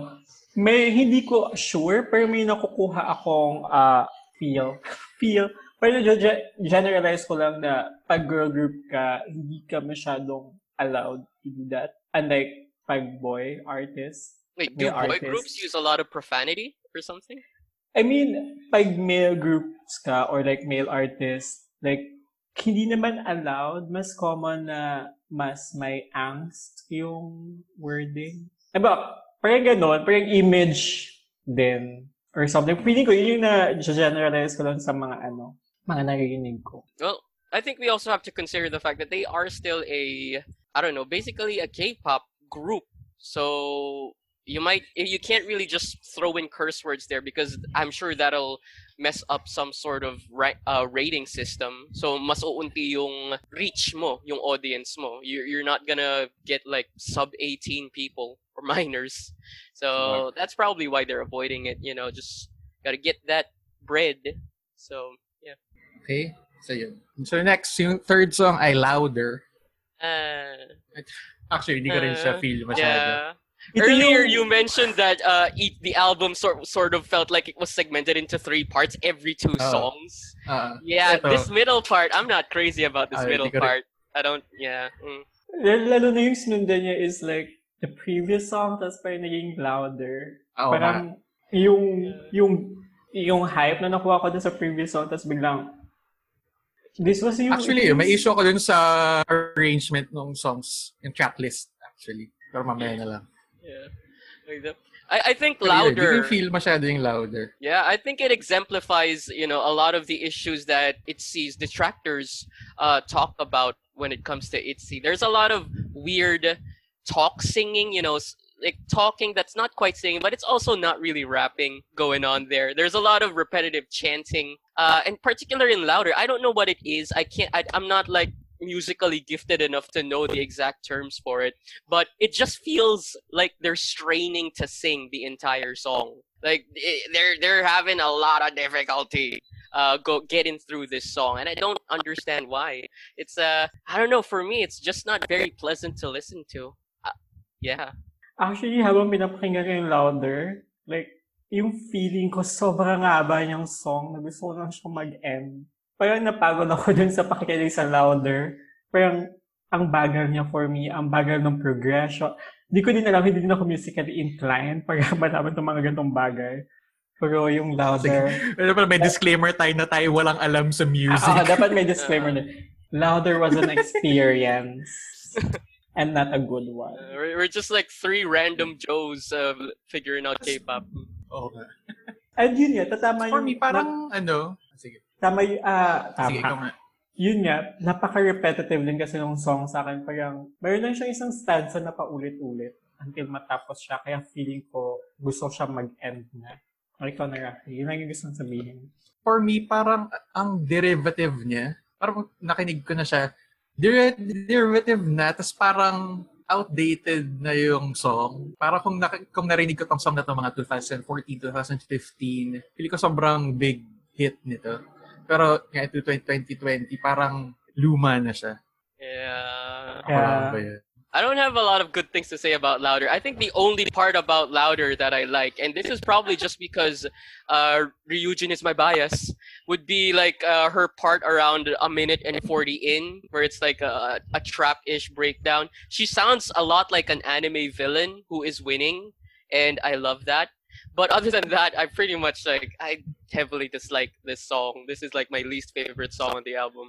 [SPEAKER 4] May, hindi ko sure, pero may nakukuha akong ah, feel. (laughs) Feel. Pero ge- generalize ko lang na pag girl group ka, hindi ka masyadong allowed to do that. Unlike pag boy artist.
[SPEAKER 1] Wait, do boy
[SPEAKER 4] artists.
[SPEAKER 1] groups use a lot of profanity or something?
[SPEAKER 4] I mean, pag male groups ka or like male artists, like, hindi naman allowed. Mas common na mas may angst yung wording. Diba, parang ganon, parang image din or something. Feeling ko yun yung na-generalize ko lang sa mga ano, mga narinig ko.
[SPEAKER 1] Well, I think we also have to consider the fact that they are still a, I don't know, basically a K-pop group. So you might, you can't really just throw in curse words there because I'm sure that'll mess up some sort of ra- uh, rating system. So mas uunti yung reach mo, yung audience mo. You're, you're not gonna get like sub 18 people or (laughs) minors. So that's probably why they're avoiding it. You know, just gotta get that bread. So yeah.
[SPEAKER 3] Okay? So, yun. So, next, yung third song ay Louder.
[SPEAKER 1] Uh,
[SPEAKER 3] Actually, hindi ko rin siya
[SPEAKER 1] Uh,
[SPEAKER 3] feel masyado.
[SPEAKER 1] Yeah.
[SPEAKER 4] Ito
[SPEAKER 1] Earlier, you mentioned that uh, each, the album sort sort of felt like it was segmented into three parts every two
[SPEAKER 3] Oh.
[SPEAKER 1] songs.
[SPEAKER 3] Ah,
[SPEAKER 1] Yeah,
[SPEAKER 3] ito.
[SPEAKER 1] this middle part, I'm not crazy about this middle
[SPEAKER 3] hindi rin-
[SPEAKER 1] part. I don't, yeah. mm.
[SPEAKER 4] Lalo lalo na yung sinundan niya is like, the previous song, tapos parang naging louder.
[SPEAKER 3] Oo nga.
[SPEAKER 4] parang, yung, yung, yung hype na nakuha ko dun sa previous song, tapos biglang, this was yung...
[SPEAKER 3] Actually, may issue ako dun sa arrangement ng songs, yung tracklist, actually. Pero mamaya na lang.
[SPEAKER 1] Yeah. Like. I, I think
[SPEAKER 3] Pero yun, Hindi
[SPEAKER 1] louder.
[SPEAKER 3] ko feel masyado yung louder.
[SPEAKER 1] Yeah, I think it exemplifies, you know, a lot of the issues that it sees detractors uh, talk about when it comes to ITZY. There's a lot of weird talk singing, you know, like talking that's not quite singing, but it's also not really rapping going on there. There's a lot of repetitive chanting, uh, and particular in louder. I don't know what it is. I can't. I, I'm not like musically gifted enough to know the exact terms for it but it just feels like they're straining to sing the entire song. Like i- they're they're having a lot of difficulty uh go getting through this song and I don't understand why. It's uh I don't know for me it's just not very pleasant to listen to. Uh, yeah.
[SPEAKER 4] Actually, habang pinapakinggan ko yung louder, like, yung feeling ko sobrang haba niyang song na gusto ko lang siya mag-end. Parang napagod ako (laughs) dun sa pakikinig sa louder. Parang ang bagal niya for me, ang bagal ng progression. Hindi ko din alam, hindi din ako musically inclined para (laughs) malaman itong mga ganitong bagay. Pero yung louder,
[SPEAKER 3] Pero pala may disclaimer tayo na tayo walang alam sa music.
[SPEAKER 4] ah, dapat may (laughs) disclaimer na. Louder was an experience and not a good one.
[SPEAKER 1] Uh, we're, we're just like three random Joes uh, figuring out K-pop.
[SPEAKER 3] Oo nga.
[SPEAKER 4] And yun nga, tatama
[SPEAKER 3] For
[SPEAKER 4] yung...
[SPEAKER 3] me, parang ano... Sige.
[SPEAKER 4] Tama yung... Ah,
[SPEAKER 3] Sige, ikaw
[SPEAKER 4] tama.
[SPEAKER 3] nga.
[SPEAKER 4] yun nga, napaka-repetitive din kasi ng song sa akin. Parang, mayroon lang siyang isang stanza na paulit-ulit until matapos siya. Kaya feeling ko, gusto siya mag-end na. O ikaw na, Rafi. Yun lang yung gusto sabihin.
[SPEAKER 3] For me, parang ang derivative niya, parang nakinig ko na siya, der- derivative na, tapos parang outdated na yung song. Para kung, nak- kung narinig ko tong song na to mga 2014, 2015, feeling ko sobrang big hit nito. Pero nga ito 2020, parang luma na siya.
[SPEAKER 1] Yeah.
[SPEAKER 4] Yeah.
[SPEAKER 3] ba yun?
[SPEAKER 1] I don't have a lot of good things to say about Louder. I think the only part about Louder that I like, and this is probably just because uh, Ryujin is my bias, would be like uh, her part around a minute and 40 in, where it's like a, a trap ish breakdown. She sounds a lot like an anime villain who is winning, and I love that. But other than that, I pretty much like, I heavily dislike this song. This is like my least favorite song on the album.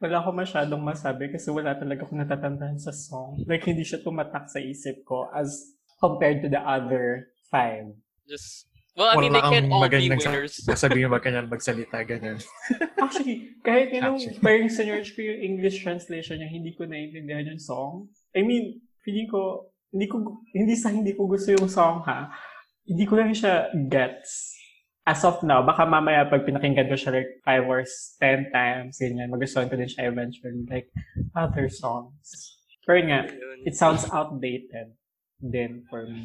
[SPEAKER 4] Wala ko masyadong masabi kasi wala talaga akong natatandaan sa song. Like, hindi siya tumatak sa isip ko as compared to the other five.
[SPEAKER 1] Just, well, I mean, they
[SPEAKER 3] Wala
[SPEAKER 1] can't
[SPEAKER 3] kang
[SPEAKER 1] all be winners. (laughs)
[SPEAKER 3] Sasabihin mo ba kanyang magsalita, ganun. (laughs)
[SPEAKER 4] Actually, kahit yung
[SPEAKER 3] Actually.
[SPEAKER 4] parang sinerge ko yung English translation niya, hindi ko naiintindihan yung song. I mean, feeling ko, hindi ko, hindi sa hindi ko gusto yung song ha, hindi ko lang siya gets. As of now, baka mamaya pag pinakinggan ko siya like 5 or 10 times, ganyan, magustuhan ko din siya eventually, like other songs. Pero nga, it sounds outdated din for me.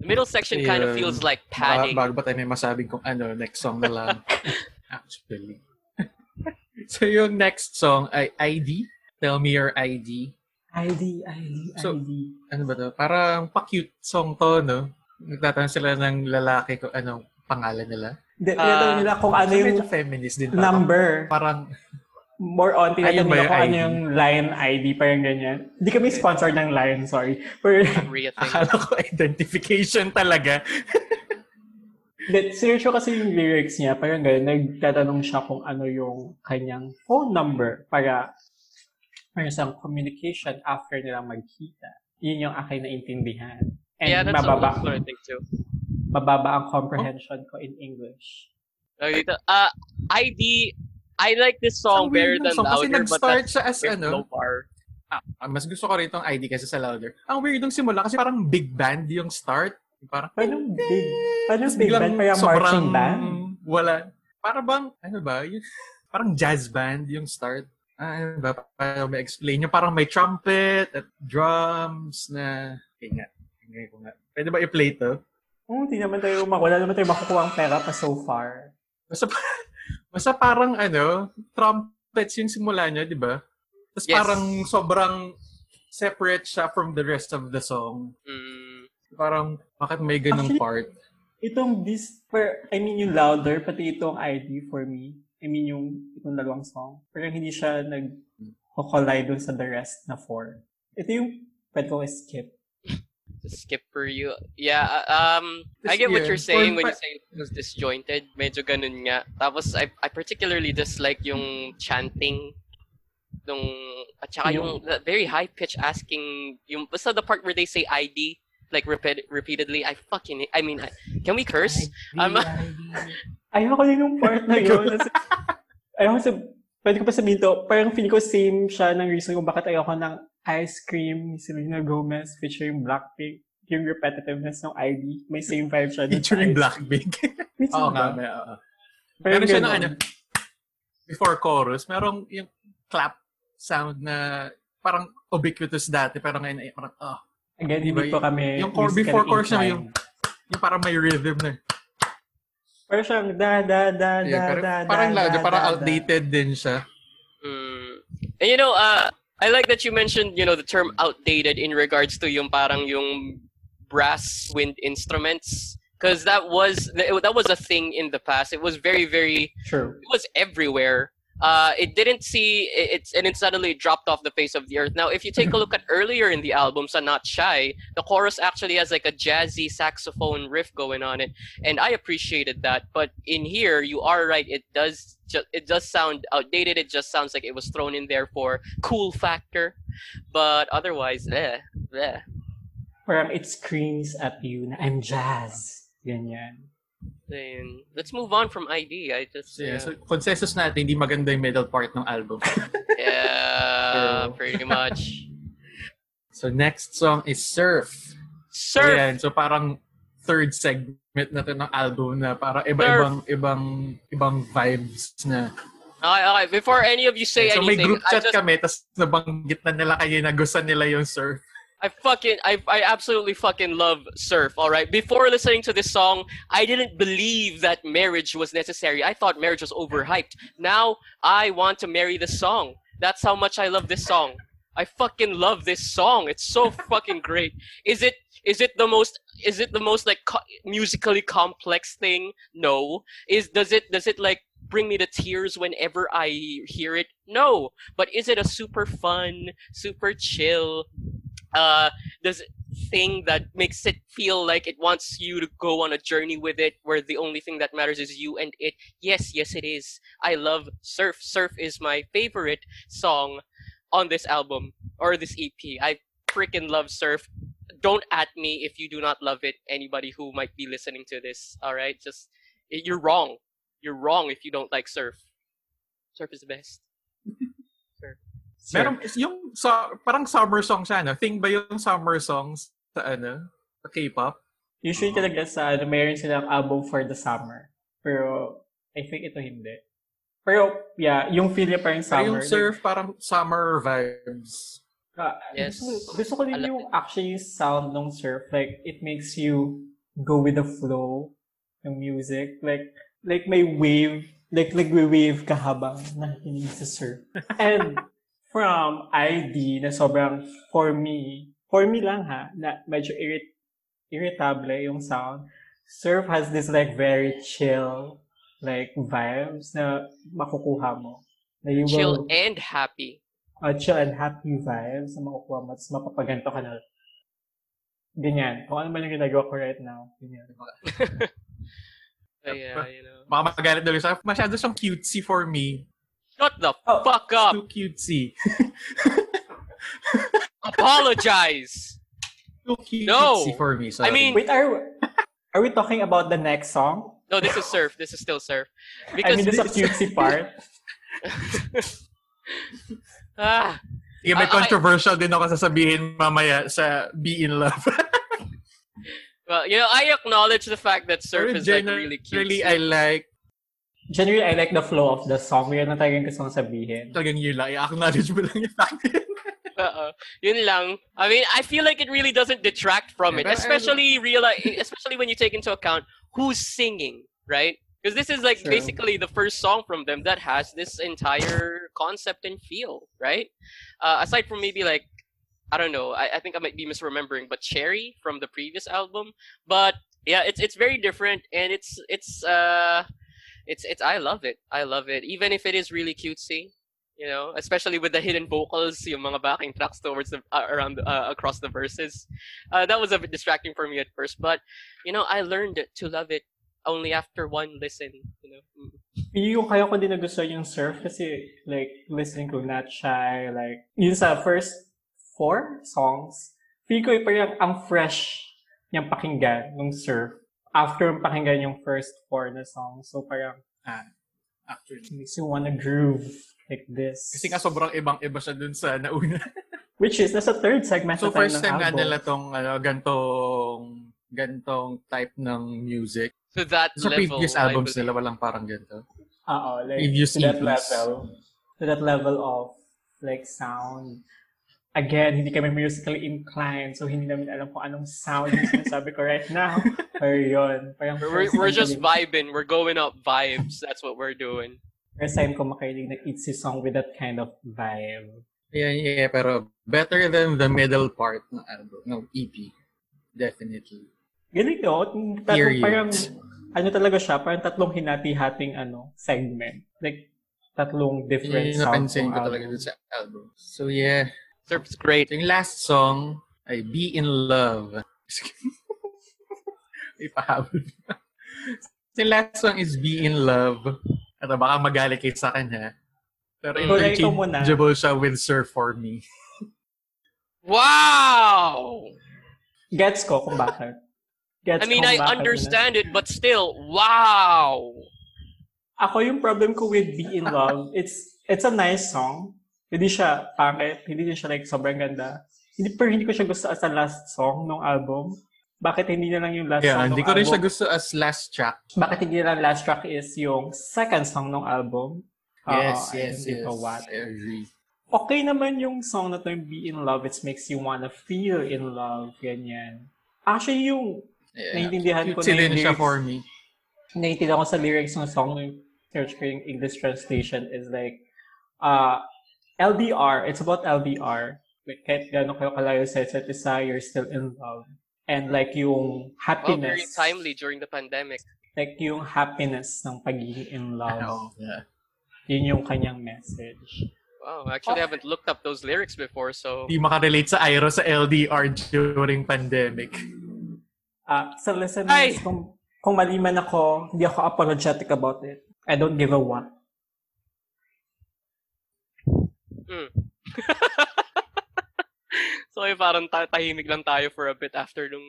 [SPEAKER 1] The middle section kind of feels like padding.
[SPEAKER 3] Bago ba tayo may masabing kung ano, next song na lang. (laughs) Actually. (laughs) so yung next song ay ID. Tell me your ID.
[SPEAKER 4] ID, ID,
[SPEAKER 3] So,
[SPEAKER 4] ID.
[SPEAKER 3] Ano ba to? Parang pa-cute song to, no? Nagtatanong sila ng lalaki kung anong pangalan nila.
[SPEAKER 4] Hindi,
[SPEAKER 1] Ah,
[SPEAKER 4] tinatanong nila kung ano
[SPEAKER 3] So,
[SPEAKER 4] yung
[SPEAKER 3] medyo feminist din. parang-
[SPEAKER 4] number.
[SPEAKER 3] Parang,
[SPEAKER 4] more on, tinatanong nila
[SPEAKER 3] yung
[SPEAKER 4] kung ano
[SPEAKER 3] ID?
[SPEAKER 4] yung line ID, parang ganyan. Hindi kami sponsored ng line, sorry. Pero,
[SPEAKER 3] akala ko identification talaga. (laughs)
[SPEAKER 4] Hindi, search ko kasi yung lyrics niya, parang ganyan, nagtatanong siya kung ano yung kanyang phone number para para sa communication after nilang magkita. Yun yung aking naintindihan. And
[SPEAKER 1] yeah, that's
[SPEAKER 4] mababa,
[SPEAKER 1] I think too.
[SPEAKER 4] mababa ang comprehension ko in English.
[SPEAKER 1] Okay, dito, uh, ID, I like this song
[SPEAKER 3] Ang
[SPEAKER 1] better
[SPEAKER 3] weird ng
[SPEAKER 1] than
[SPEAKER 3] song kasi
[SPEAKER 1] Louder, but
[SPEAKER 3] nag-start
[SPEAKER 1] that's
[SPEAKER 3] siya as ano,
[SPEAKER 1] low bar.
[SPEAKER 3] ah, mas gusto ko rin itong ID kasi sa louder. Ang weird ng simula kasi parang big band yung start. Parang,
[SPEAKER 4] Paano big, paano big band? Parang
[SPEAKER 3] sobrang
[SPEAKER 4] marching band?
[SPEAKER 3] Wala. Para bang, ano ba, yun, (laughs) parang jazz band yung start. Ah, ano ba, paano may explain Yung parang may trumpet at drums na, okay nga, tingnan ko nga. Pwede ba i-play to?
[SPEAKER 4] Hmm, hindi naman tayo, wala naman tayo makukuha ang pera pa so far.
[SPEAKER 3] Basta, (laughs) basta parang ano, trumpets yung simula niya, di ba? Tapos
[SPEAKER 1] Yes.
[SPEAKER 3] parang sobrang separate siya from the rest of the song.
[SPEAKER 1] Mm,
[SPEAKER 3] Parang, bakit may ganung
[SPEAKER 4] Actually,
[SPEAKER 3] part?
[SPEAKER 4] Itong this, per, I mean yung louder, pati itong ID for me. I mean yung itong dalawang song. Pero hindi siya nag-collide dun sa the rest na four. Ito yung pwede ko skip.
[SPEAKER 1] Skip for you. Yeah, uh, um, I get what you're saying when
[SPEAKER 3] pa-
[SPEAKER 1] you say it was disjointed. Medyo ganun nga. Tapos, I, I particularly dislike yung chanting nung, at saka yung, the very high pitch asking, yung, basta the part where they say ID, like repeat, repeatedly, I fucking, I mean, I, can we curse? I'm- (laughs)
[SPEAKER 4] Ayoko din yung part na yun. (laughs) Ayoko sa, pwede ko pa sabihin to, parang feeling ko same siya ng reason kung bakit ayoko ng ice cream ni Selena Gomez featuring Blackpink. Yung repetitiveness ng ID. May same vibe siya.
[SPEAKER 3] Featuring Blackpink. (laughs) Oo nga, may, oo. Meron siya ng ano, before chorus, merong yung clap sound na parang ubiquitous dati, pero ngayon ay parang, oh,
[SPEAKER 4] Again,
[SPEAKER 3] Diba,
[SPEAKER 4] hindi po kami
[SPEAKER 3] yung core- before chorus na yung- yung parang may rhythm na.
[SPEAKER 4] Parang siyang da da da da
[SPEAKER 3] Yeah, pero
[SPEAKER 4] da
[SPEAKER 3] parang
[SPEAKER 4] da,
[SPEAKER 3] loud,
[SPEAKER 4] da,
[SPEAKER 3] parang
[SPEAKER 4] da,
[SPEAKER 3] outdated din siya.
[SPEAKER 1] Mm. And you know, uh, I like that you mentioned, you know, the term outdated in regards to yung parang yung brass wind instruments. Because that was that was a thing in the past. It was very, very.
[SPEAKER 4] True.
[SPEAKER 1] it was everywhere. Uh, it didn't see it- it's and it suddenly dropped off the face of the earth. Now, if you take a look at earlier in the album, so Not Shy, the chorus actually has like a jazzy saxophone riff going on it, and I appreciated that. But in here, you are right; it does ju- it does sound outdated. It just sounds like it was thrown in there for cool factor, but otherwise, eh, eh.
[SPEAKER 4] Parang it screams at you I'm jazz. Ganyan.
[SPEAKER 1] Then, let's move on from ID. I just,
[SPEAKER 3] So, yeah,
[SPEAKER 1] yeah,
[SPEAKER 3] so consensus natin, hindi maganda yung middle part ng album. (laughs)
[SPEAKER 1] yeah
[SPEAKER 3] So-
[SPEAKER 1] pretty much. (laughs)
[SPEAKER 3] so next song is Surf. So,
[SPEAKER 1] Surf!
[SPEAKER 3] yan. So parang third segment na to ng album na para iba-ibang ibang ibang vibes na.
[SPEAKER 1] Okay, okay. Before any of you say
[SPEAKER 3] so may
[SPEAKER 1] anything,
[SPEAKER 3] group
[SPEAKER 1] I
[SPEAKER 3] chat
[SPEAKER 1] just,
[SPEAKER 3] kami tapos nabanggit na nila kayo na gusto nila yung surf.
[SPEAKER 1] I fucking, I, I absolutely fucking love surf. All right. Before listening to this song, I didn't believe that marriage was necessary. I thought marriage was overhyped. Now I want to marry this song. That's how much I love this song. I fucking love this song. It's so (laughs) fucking great. Is it? Is it the most? Is it the most like co- musically complex thing? No. Is does it? Does it like bring me to tears whenever I hear it? No. But is it a super fun, super chill? Uh, does thing that makes it feel like it wants you to go on a journey with it where the only thing that matters is you and it. Yes yes it is. I love surf. Surf is my favorite song on this album or this ep i freaking love surf. Don't at me if you do not love it. Anybody who might be listening to this all right? Just you're wrong. You're wrong if you don't like surf. Surf is the best (laughs)
[SPEAKER 3] Meron yung sa parang summer song siya no. Thing ba yung summer songs sa ano? Sa K-pop?
[SPEAKER 4] Usually talaga sa, ano, mayroon silang album for the summer. Pero, I think ito hindi. Pero, yeah, yung feel niya parang
[SPEAKER 3] Pero
[SPEAKER 4] summer.
[SPEAKER 3] yung surf parang summer vibes.
[SPEAKER 4] Ah,
[SPEAKER 1] Yes.
[SPEAKER 4] Gusto, gusto ko din yung actually yung sound ng surf. Like, it makes you go with the flow ng music. Like, like may wave. Like, nagwe-wave ka habang nakikinig sa surf. And from ID na sobrang, for me, for me lang ha, na medyo irrit irritable yung sound. Surf has this like very chill like vibes na makukuha mo. Na you
[SPEAKER 1] chill
[SPEAKER 4] will,
[SPEAKER 1] and happy
[SPEAKER 4] uh, chill and happy vibes na makukuha mo. Tapos mapapaganto ka na. Ganyan. Kung ano man yung ginagawa ko right now. Ganyan. (laughs)
[SPEAKER 1] Yeah you know
[SPEAKER 3] Baka magalit daw yung surf. Masyado siyang cutesy for me.
[SPEAKER 1] Shut the
[SPEAKER 4] Oh.
[SPEAKER 1] fuck up
[SPEAKER 3] too cutesy. (laughs) (laughs)
[SPEAKER 1] apologize
[SPEAKER 3] Too cutesy
[SPEAKER 1] No.
[SPEAKER 3] for me. Sorry.
[SPEAKER 1] I mean-
[SPEAKER 4] Wait, are are we talking about the next song?
[SPEAKER 1] No, this is surf. This is still surf. (laughs)
[SPEAKER 4] I
[SPEAKER 1] Because
[SPEAKER 4] mean, this is a
[SPEAKER 1] this-
[SPEAKER 4] cutesy part.
[SPEAKER 1] ah,
[SPEAKER 3] Sige, may
[SPEAKER 1] I- I-
[SPEAKER 3] controversial din ako sasabihin mamaya sa Be In Love.
[SPEAKER 1] well, you know, I acknowledge the fact that surf is like really cute.
[SPEAKER 3] generally, I like
[SPEAKER 4] Generally, I like the flow of the song. Yun ang talagang gusto kong sabihin.
[SPEAKER 3] talagang yun lang. I-acknowledge mo lang yung fact na yun. (laughs)
[SPEAKER 1] Yun lang. I mean, I feel like it really doesn't detract from
[SPEAKER 3] Yeah,
[SPEAKER 1] it,
[SPEAKER 3] but I-
[SPEAKER 1] especially realize, especially when you take into account who's singing, right? Because this is like
[SPEAKER 4] True.
[SPEAKER 1] basically the first song from them that has this entire concept and feel, right? Uh, aside from maybe like I don't know, I, I think I might be misremembering, but Cherry from the previous album. But yeah, it's it's very different and it's it's uh it's it's I love it. I love it. Even if it is really cutesy, you know, especially with the hidden vocals, yung mga backing tracks towards the uh, around uh, across the verses. Uh, that was a bit distracting for me at first, but you know, I learned to love it only after one listen, you know. Mm.
[SPEAKER 4] Yung kaya ko din nagustuhan yung surf kasi like listening ko Not Shy, like yun sa first four songs, feel ko yung ang fresh niyang pakinggan nung surf after pakinggan yung first four na songs. So parang
[SPEAKER 3] Actually.
[SPEAKER 4] makes you wanna groove like this.
[SPEAKER 3] Kasi nga sobrang ibang-iba siya dun sa nauna. (laughs)
[SPEAKER 4] Which is, nasa third segment
[SPEAKER 3] so
[SPEAKER 4] na tayo
[SPEAKER 3] first
[SPEAKER 4] ng
[SPEAKER 3] time nga nila tong ano, gantong gantong type ng music.
[SPEAKER 1] To that
[SPEAKER 3] Sa
[SPEAKER 1] level,
[SPEAKER 3] previous
[SPEAKER 1] I
[SPEAKER 3] albums nila walang parang ganito.
[SPEAKER 4] Oo, like
[SPEAKER 3] Previous
[SPEAKER 4] to that
[SPEAKER 3] EPs.
[SPEAKER 4] level. To that level of like sound. Again, hindi kami musically inclined, so hindi namin alam kung anong sound yung sinasabi ko right now. (laughs) Pero yun, parang
[SPEAKER 1] We're, we're, just vibing. We're going up vibes. That's what we're doing.
[SPEAKER 4] First time ko makarinig ng Itzy song with that kind of vibe.
[SPEAKER 3] Yeah, yeah, pero better than the middle part ng album, ng EP. Definitely.
[SPEAKER 4] Galing no? Tatlong
[SPEAKER 3] Period.
[SPEAKER 4] parang, ano talaga siya, parang tatlong hinati-hating ano, segment. Like, tatlong different
[SPEAKER 3] yung
[SPEAKER 4] sounds.
[SPEAKER 3] napansin
[SPEAKER 4] ng
[SPEAKER 3] ko talaga
[SPEAKER 4] album.
[SPEAKER 3] dun sa album. So yeah,
[SPEAKER 1] Surf's great.
[SPEAKER 3] Yung last song ay Be in Love. (laughs) May pahabol. So, yung last song is Be in Love. At baka magalit kayo sa akin ha. Pero
[SPEAKER 4] na,
[SPEAKER 3] interchangeable siya with Surf for me. (laughs)
[SPEAKER 1] Wow!
[SPEAKER 4] Gets ko kung bakit. gets
[SPEAKER 1] I mean, I understand it, but still, wow!
[SPEAKER 4] Ako yung problem ko with Be in Love, it's it's a nice song. Hindi siya pangit, hindi din siya like sobrang ganda. Hindi pero hindi ko siya gusto as a last song ng album. Bakit hindi na lang yung last
[SPEAKER 3] Yeah,
[SPEAKER 4] song
[SPEAKER 3] hindi
[SPEAKER 4] ng
[SPEAKER 3] ko rin
[SPEAKER 4] album?
[SPEAKER 3] siya gusto as last track.
[SPEAKER 4] Bakit hindi na lang last track is yung second song ng album?
[SPEAKER 3] Yes,
[SPEAKER 4] Oo,
[SPEAKER 3] yes,
[SPEAKER 4] and ito
[SPEAKER 3] yes.
[SPEAKER 4] what?
[SPEAKER 3] I agree.
[SPEAKER 4] Okay naman yung song na to, yung Be in Love, it makes you wanna feel in love, ganyan. Actually, yung
[SPEAKER 3] Yeah.
[SPEAKER 4] Naiintindihan ko na yung
[SPEAKER 3] din siya
[SPEAKER 4] lyrics.
[SPEAKER 3] for me.
[SPEAKER 4] naiintindihan ko sa lyrics ng song, yung search ko yung English translation is like, uh, LDR, it's about LDR. Like, kahit gano'n kayo kalayo sa isa't isa, you're still in love. And like yung happiness.
[SPEAKER 1] Oh, very
[SPEAKER 4] happiness.
[SPEAKER 1] timely during the pandemic.
[SPEAKER 4] Like yung happiness ng pagiging in love.
[SPEAKER 3] Ano, yeah.
[SPEAKER 4] Yun yung kanyang message.
[SPEAKER 1] Wow, actually, I haven't looked up those lyrics before, so...
[SPEAKER 3] Hindi makarelate sa Iro sa LDR during pandemic.
[SPEAKER 4] Ah, sa listeners,
[SPEAKER 1] Ay!
[SPEAKER 4] kung, kung mali man ako, hindi ako apologetic about it. I don't give a what.
[SPEAKER 1] Mm. (laughs) so, eh, parang ta- tahimik lang tayo for a bit after nung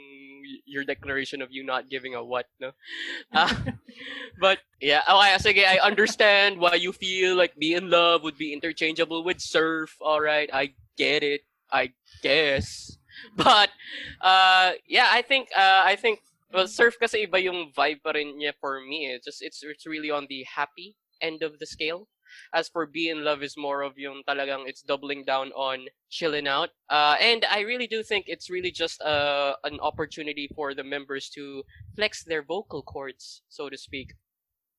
[SPEAKER 1] your declaration of you not giving a what, no? Ah, (laughs) but, yeah, okay, sige, I understand why you feel like be in love would be interchangeable with surf, alright, I get it, I guess. But, uh, yeah, I think, uh, I think, well, surf kasi iba yung vibe pa rin niya for me. It's just, it's, it's really on the happy end of the scale. As for Be in Love is more of yung talagang it's doubling down on chilling out. Uh, and I really do think it's really just uh, an opportunity for the members to flex their vocal cords, so to speak.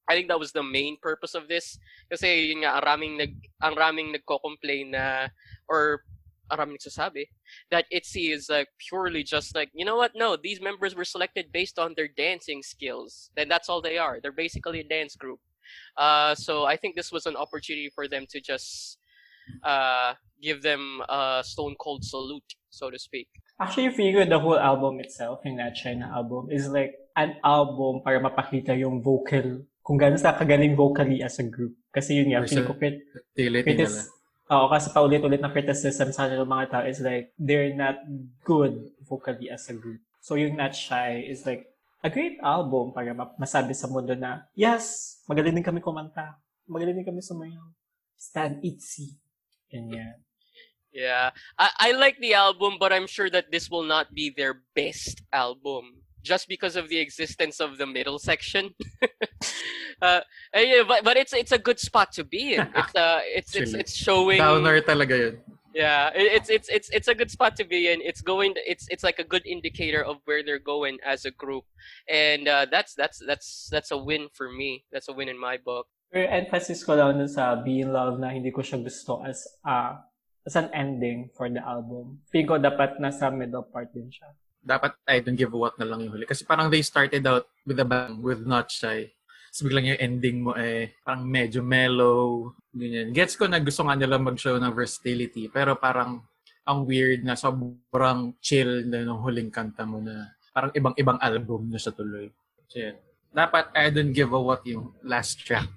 [SPEAKER 1] I think that was the main purpose of this. Kasi yun nga, ang raming, nag, ang raming nagko-complain na, or ang raming nagsasabi, that ITZY is like purely just like, you know what, no, these members were selected based on their dancing skills. Then that's all they are. They're basically a dance group. Uh, so I think this was an opportunity for them to just uh, give them a stone cold salute, so to speak.
[SPEAKER 4] Actually, figure the whole album itself, yung Not China album, is like an album para mapakita yung vocal, kung gano'n sa kagaling vocally as a group. Kasi yun nga, feeling ko crit- critis, Oo, kasi paulit-ulit na criticism sa kanila mga tao is like, they're not good vocally as a group. So yung Not Shy is like, a great album para ma- masabi sa mundo na, yes, magaling din kami kumanta. Magaling din kami sumayaw. Stan Itzy. Ganyan.
[SPEAKER 1] Yeah, I, I like the album, but I'm sure that this will not be their best album just because of the existence of the middle section. (laughs) uh, eh, yeah, but but it's it's a good spot to be in. It's uh it's it's it's showing.
[SPEAKER 3] Downer talaga yun.
[SPEAKER 1] Yeah, it, it's it's it's it's a good spot to be in. It's going. It's it's like a good indicator of where they're going as a group, and uh, that's that's that's that's a win for me. That's a win in my book.
[SPEAKER 4] Pero emphasis ko lang dun sa Be in Love na hindi ko siya gusto as uh, as an ending for the album. Ko dapat nasa middle part din siya.
[SPEAKER 3] Dapat I don't give a what na lang yung huli. Kasi parang they started out with a bang, with Not Shy. So biglang yung ending mo eh, parang medyo mellow, ganyan. Gets ko na gusto nga nila mag-show ng versatility, pero parang ang weird na sobrang chill na nung huling kanta mo na parang ibang-ibang album na siya tuloy. So, yun. Dapat I don't give a what yung last track.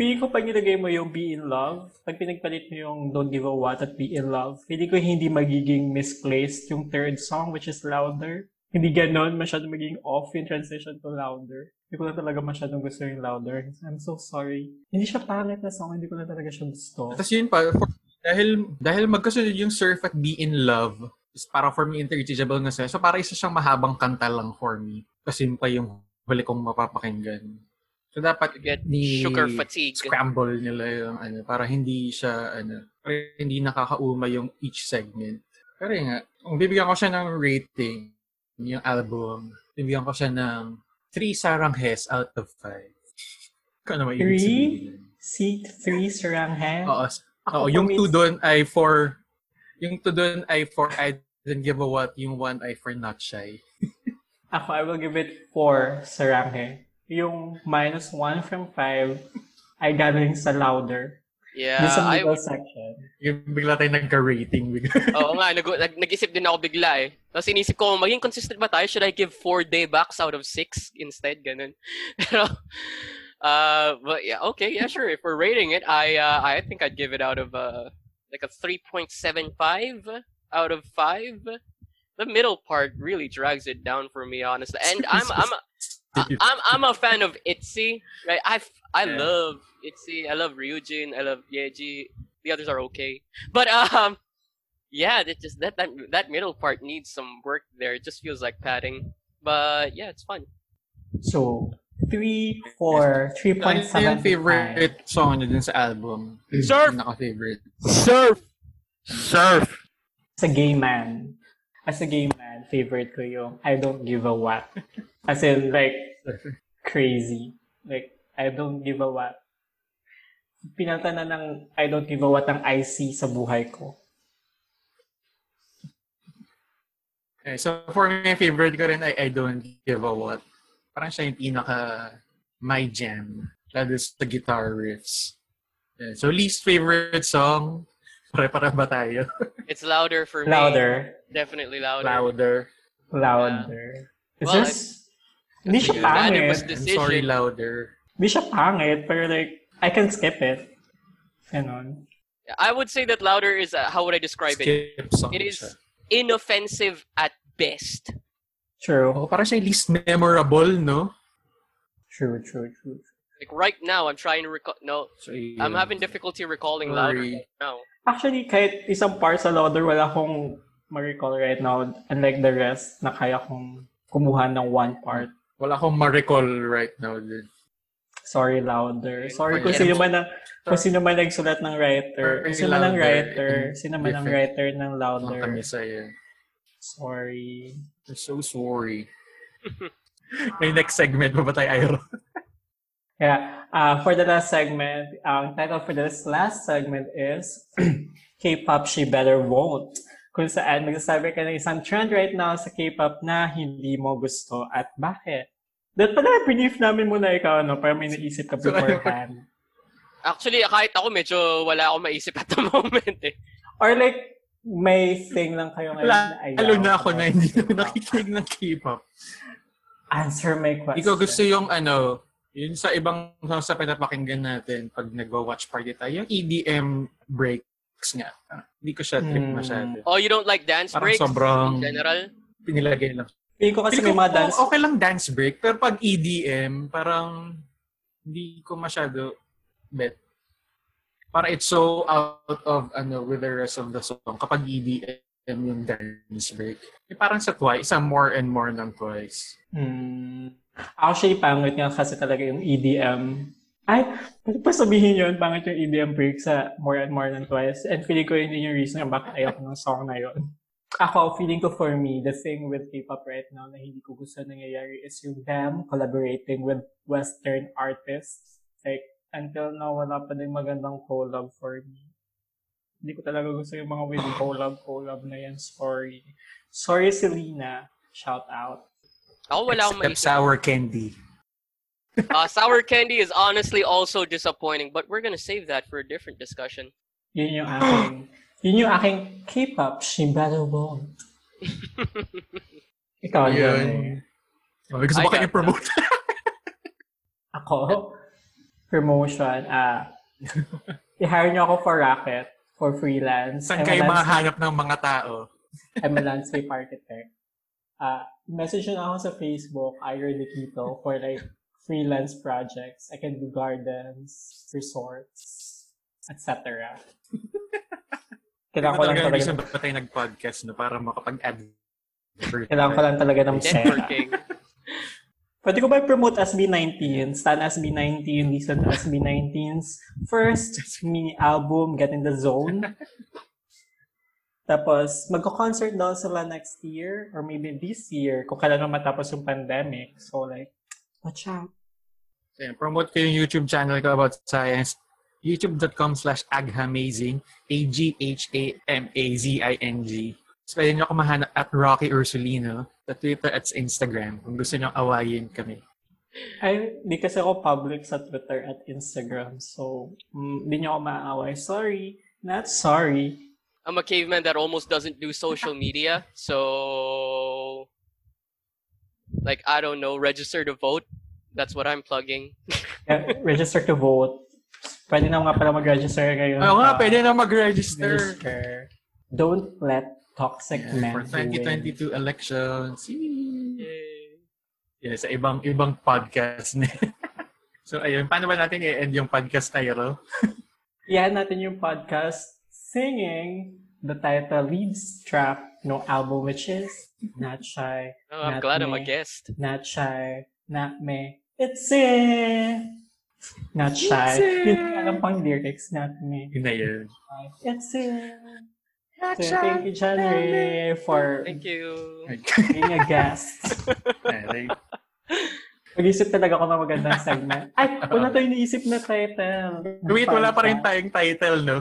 [SPEAKER 4] Feeling ko pag nilagay mo yung Be in Love, pag pinagpalit mo yung Don't Give a What at Be in Love, feeling ko hindi magiging misplaced yung third song which is Louder. Hindi ganon, masyado magiging off yung transition to Louder. Hindi ko na talaga masyadong gusto yung Louder. I'm so sorry. Hindi siya pangit na song, hindi ko na talaga siya gusto.
[SPEAKER 3] Tapos yun pa, for, dahil, dahil magkasunod yung Surf at Be in Love, is parang for me interchangeable na siya. So parang isa siyang mahabang kanta lang for me. Kasi yun pa yung huli kong mapapakinggan. So dapat
[SPEAKER 1] get
[SPEAKER 3] ni
[SPEAKER 1] sugar fatigue.
[SPEAKER 3] scramble nila yung ano, para hindi siya ano, para hindi nakakauma yung each segment. Pero yun nga, kung bibigyan ko siya ng rating, yung album, bibigyan ko siya ng 3 saranghes out of 5. Kung ano may
[SPEAKER 4] Three? Seat 3, Saranghe.
[SPEAKER 3] Oo. Oo, yung 2 doon ay for yung 2 doon ay for I didn't give a what, yung 1 ay for not shy. (laughs)
[SPEAKER 4] Ako, I will give it 4 Saranghe. Yung minus 1 from 5 ay galing sa Louder.
[SPEAKER 1] Yeah,
[SPEAKER 4] Dun sa
[SPEAKER 1] I
[SPEAKER 4] middle section.
[SPEAKER 3] Yung bigla tayo nagka-rating. Bigla. (laughs)
[SPEAKER 1] Oo nga, nag, nag, nag-isip din ako bigla eh. Tapos inisip ko, maging consistent ba tayo? Should I give 4 day backs out of 6 instead? Ganun. (laughs) Pero, uh, but yeah, okay, yeah, sure. If we're rating it, I uh, I think I'd give it out of uh, like a 3.75 out of 5. the middle part really drags it down for me, honestly. And I'm I'm (laughs) a, I- I'm I'm a fan of Itzy. Right? I
[SPEAKER 3] Yeah.
[SPEAKER 1] love Itzy. I love Ryujin. I love Yeji. The others are okay, but um, yeah, that just that that that middle part needs some work there. It just feels like padding. But yeah, it's fun.
[SPEAKER 4] So, 3, 4,
[SPEAKER 3] Ano yung favorite song niya dun sa album?
[SPEAKER 1] Surf!
[SPEAKER 3] Naka-favorite.
[SPEAKER 1] Surf, surf.
[SPEAKER 4] As a gay man, as a gay man, favorite ko yung I don't give a what. (laughs) As in, like, crazy. Like, I don't give a what. Pinalta na ng I don't give a what ang IC sa buhay ko.
[SPEAKER 3] Okay, so for me, favorite ko rin ay I Don't Give a What. Parang siya yung pinaka my jam. Lalo sa guitar riffs. Yeah, so least favorite song, (laughs) pare-para ba tayo? (laughs)
[SPEAKER 1] It's louder for me.
[SPEAKER 4] Louder.
[SPEAKER 1] Definitely louder.
[SPEAKER 3] Louder.
[SPEAKER 4] Louder. It's
[SPEAKER 1] Well,
[SPEAKER 4] just, hindi siya
[SPEAKER 1] unanimous
[SPEAKER 4] pangit.
[SPEAKER 3] I'm sorry, louder.
[SPEAKER 4] Hindi siya pangit, pero like, I can skip it. Ganon.
[SPEAKER 1] I would say that louder is uh, how would I describe it?
[SPEAKER 3] Skip song
[SPEAKER 1] It is
[SPEAKER 3] siya.
[SPEAKER 1] inoffensive at best.
[SPEAKER 4] True.
[SPEAKER 3] Oh, parang siya least memorable, no?
[SPEAKER 4] True, true, true.
[SPEAKER 1] Like right now, I'm trying to recall. No,
[SPEAKER 3] So,
[SPEAKER 1] I'm having difficulty recalling louder right now.
[SPEAKER 4] Actually, kahit isang part sa Louder, wala akong ma-recall right now. Unlike the rest, na kaya kong kumuha ng one part.
[SPEAKER 3] Wala akong ma-recall right now. Din.
[SPEAKER 4] Sorry, Louder. Sorry kung sino man ang, kung sino man nagsulat ng writer. Kung sino man ang writer. Sino man ang writer ng Louder.
[SPEAKER 3] kami sa'yo.
[SPEAKER 4] Sorry.
[SPEAKER 3] I'm so sorry. (laughs) May next segment pa ba tayo, Iro? (laughs)
[SPEAKER 4] Yeah. Uh, for the last segment, ang title for this last segment is (clears throat) K-pop She Better Won't. Kung saan magsasabi ka ng isang trend right now sa K-pop na hindi mo gusto at bakit. Dahil pala, brief namin muna ikaw, ano, para may naisip ka beforehand.
[SPEAKER 1] Actually, kahit ako medyo wala akong maisip at the (laughs) moment eh.
[SPEAKER 4] Or like, may thing lang kayo ngayon na ayaw.
[SPEAKER 3] Lalo na ako na hindi na nakikinig ng K-pop.
[SPEAKER 4] Answer my question.
[SPEAKER 3] Ikaw gusto yung ano, yun sa ibang sa pinapakinggan natin pag nagwa-watch party tayo, yung EDM breaks nga. Ah, Hindi ko siya trip
[SPEAKER 4] Hmm.
[SPEAKER 3] masyado.
[SPEAKER 1] Oh, you don't like dance
[SPEAKER 3] Parang
[SPEAKER 1] breaks
[SPEAKER 3] sobrang
[SPEAKER 1] in general?
[SPEAKER 3] pinilagay lang.
[SPEAKER 4] Feeling ko kasi
[SPEAKER 3] Feeling
[SPEAKER 4] may
[SPEAKER 3] ko,
[SPEAKER 4] mga dance.
[SPEAKER 3] okay lang dance break, pero pag EDM, parang hindi ko masyado bet. Parang it's so out of ano with the rest of the song kapag EDM yung dance break. Eh, parang sa Twice, sa more and more ng Twice.
[SPEAKER 4] Hmm. Actually, pangit nga kasi talaga yung EDM. Ay, pwede pa sabihin yun, pangit yung EDM break sa More and More than Twice. And feeling ko yun yung reason kung bakit ayaw ko ng song na yun. Ako, feeling ko for me, the thing with K-pop right now na hindi ko gusto nangyayari is yung them collaborating with Western artists. Like, until now, wala pa din magandang collab for me. Hindi ko talaga gusto yung mga with collab, collab na yan. Sorry. Sorry, Selena. Shout out.
[SPEAKER 1] Ako wala akong
[SPEAKER 3] Except sour candy. (laughs)
[SPEAKER 1] Uh, sour candy is honestly also disappointing, but we're gonna save that for a different discussion.
[SPEAKER 4] Yun yung aking, yun yung aking K-pop, she better won't. Ikaw
[SPEAKER 3] Yun.
[SPEAKER 4] yun.
[SPEAKER 3] Oh, gusto i-promote. (laughs)
[SPEAKER 4] Ako, promotion, ah, i-hire niyo ako for racket, for freelance.
[SPEAKER 3] Saan
[SPEAKER 4] I'm
[SPEAKER 3] kayo
[SPEAKER 4] landscape-
[SPEAKER 3] mahanap ng mga tao? (laughs)
[SPEAKER 4] I'm a landscape architect. Uh, message nyo na ako sa Facebook, Ira Nikito, for like freelance projects. I can do gardens, resorts, etc. (laughs) Kailangan ko lang
[SPEAKER 3] Talaga reason ba tayo nag-podcast no? Para makapag-add.
[SPEAKER 4] kailangan ko lang talaga ng.
[SPEAKER 1] Networking.
[SPEAKER 4] Pwede ko ba promote SB19? Stan SB19, listen to SB19's first mini album, Get in the Zone. Tapos, magko-concert daw sila next year or maybe this year kung kailan naman matapos yung pandemic. So like, watch out.
[SPEAKER 3] Ayan, promote ko yung YouTube channel ko about science. youtube.com slash aghamazing. A-G-H-A-M-A-Z-I-N-G. So, pwede nyo ako mahanap at Rocky Ursulino sa Twitter at sa Instagram kung gusto nyo awayin kami.
[SPEAKER 4] Ay, di kasi ako public sa Twitter at Instagram. So, mm, di nyo ako maaaway. Sorry. Not sorry.
[SPEAKER 1] I'm a caveman that almost doesn't do social media, so like I don't know, register to vote. That's what I'm plugging. (laughs)
[SPEAKER 4] Yeah, register to vote. Pwede na nga pala mag-register ngayon.
[SPEAKER 3] Oo nga, pwede na mag-register.
[SPEAKER 4] Register. Don't let toxic
[SPEAKER 3] Yeah,
[SPEAKER 4] men
[SPEAKER 3] for
[SPEAKER 4] who win.
[SPEAKER 3] 2022 elections.
[SPEAKER 1] Yay.
[SPEAKER 3] Yeah, sa ibang ibang podcast ni. (laughs) so ayun, paano ba natin i-end yung podcast tayo?
[SPEAKER 4] Iyan natin yung podcast singing the title lead strap no album which is Not Shy,
[SPEAKER 1] Oh, I'm
[SPEAKER 4] Not
[SPEAKER 1] glad I'm a
[SPEAKER 4] me.
[SPEAKER 1] guest.
[SPEAKER 4] Not Shy, Not Me. It's it! Not Shy.
[SPEAKER 3] It's it.
[SPEAKER 4] Yun yung alam pang lyrics, Not Me.
[SPEAKER 3] Yun na yun.
[SPEAKER 4] It's it! So, thank you, John Ray, for
[SPEAKER 1] Thank you.
[SPEAKER 4] being a guest. (laughs) (laughs) Mag-isip talaga ako ng magandang segment. Ay, wala tayong naisip na title.
[SPEAKER 3] Wait, wala pa rin tayong title, no?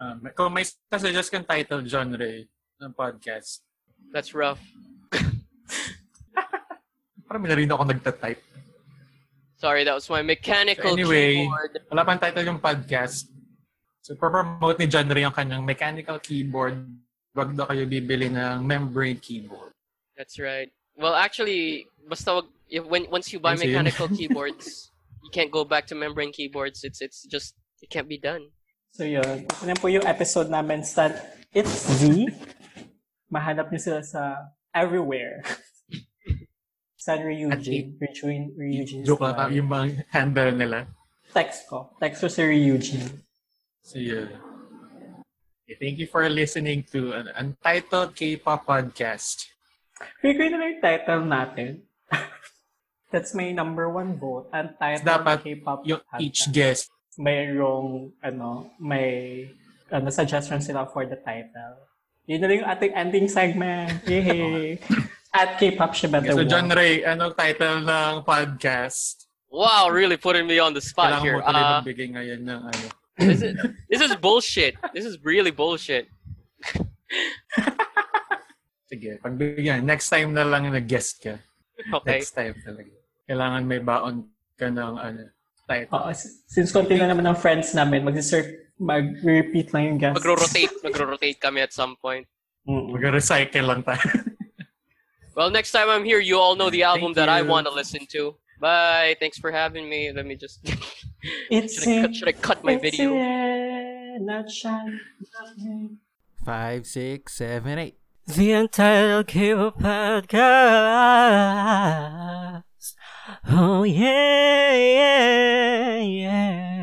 [SPEAKER 3] Um, kung may suggest kang title genre ng podcast,
[SPEAKER 1] That's rough. (laughs)
[SPEAKER 3] parang na rin ako nagtatype.
[SPEAKER 1] Sorry, that was my mechanical
[SPEAKER 3] So anyway,
[SPEAKER 1] keyboard.
[SPEAKER 3] Wala pang title yung podcast. So, promote ni John Ray yung kanyang mechanical keyboard. Wag daw kayo bibili ng membrane keyboard.
[SPEAKER 1] That's right. Well, actually, basta wag, if, when once you buy
[SPEAKER 3] yun.
[SPEAKER 1] mechanical (laughs) keyboards, you can't go back to membrane keyboards. It's it's just it can't be done.
[SPEAKER 4] So yun, ito na po yung episode namin sa It's Z. Mahanap niyo sila sa everywhere. San Ryujin. Ryujin. Ryujin.
[SPEAKER 3] Joke lang, yung mga handle nila.
[SPEAKER 4] Text ko. Text ko si Ryujin.
[SPEAKER 3] So, yeah. Okay, thank you for listening to an Untitled K-pop podcast.
[SPEAKER 4] Figure na lang yung title natin. (laughs) That's my number one vote. Untitled
[SPEAKER 3] Dapat
[SPEAKER 4] K-pop
[SPEAKER 3] Yung
[SPEAKER 4] podcast.
[SPEAKER 3] each guest,
[SPEAKER 4] mayroong ano, may ano, suggestion sila for the title. Yun na lang yung ating ending segment. Yay! At K-pop siya better
[SPEAKER 3] so John Ray, anong title ng podcast?
[SPEAKER 1] Wow, really putting me on the spot
[SPEAKER 3] Kailangan
[SPEAKER 1] here.
[SPEAKER 3] mo tuloy
[SPEAKER 1] Uh,
[SPEAKER 3] magbigay ngayon ng ano.
[SPEAKER 1] this is this is bullshit. This is really bullshit.
[SPEAKER 3] Sige, pagbigyan. Next time na lang nag-guest ka.
[SPEAKER 1] Okay.
[SPEAKER 3] Next time talaga. Kailangan may baon ka ng ano, title.
[SPEAKER 4] Oo, since konti na naman ng friends namin, mag-repeat mag-repeat lang yung guests.
[SPEAKER 1] Magro-rotate, magro-rotate kami at some point.
[SPEAKER 4] Mm-mm.
[SPEAKER 3] Mag-recycle lang tayo. (laughs)
[SPEAKER 1] Well, next time I'm here, you all know the album
[SPEAKER 3] Thank
[SPEAKER 1] that I want to listen to. Bye. Thanks for having me. Let me just. (laughs)
[SPEAKER 4] It's
[SPEAKER 1] should, I cut,
[SPEAKER 4] it.
[SPEAKER 1] should I cut my
[SPEAKER 4] It's
[SPEAKER 1] video?
[SPEAKER 4] it. Not shy. Not me.
[SPEAKER 2] Five, six, seven, eight.
[SPEAKER 5] The Untitled K-pop Podcast. Oh yeah, yeah, yeah.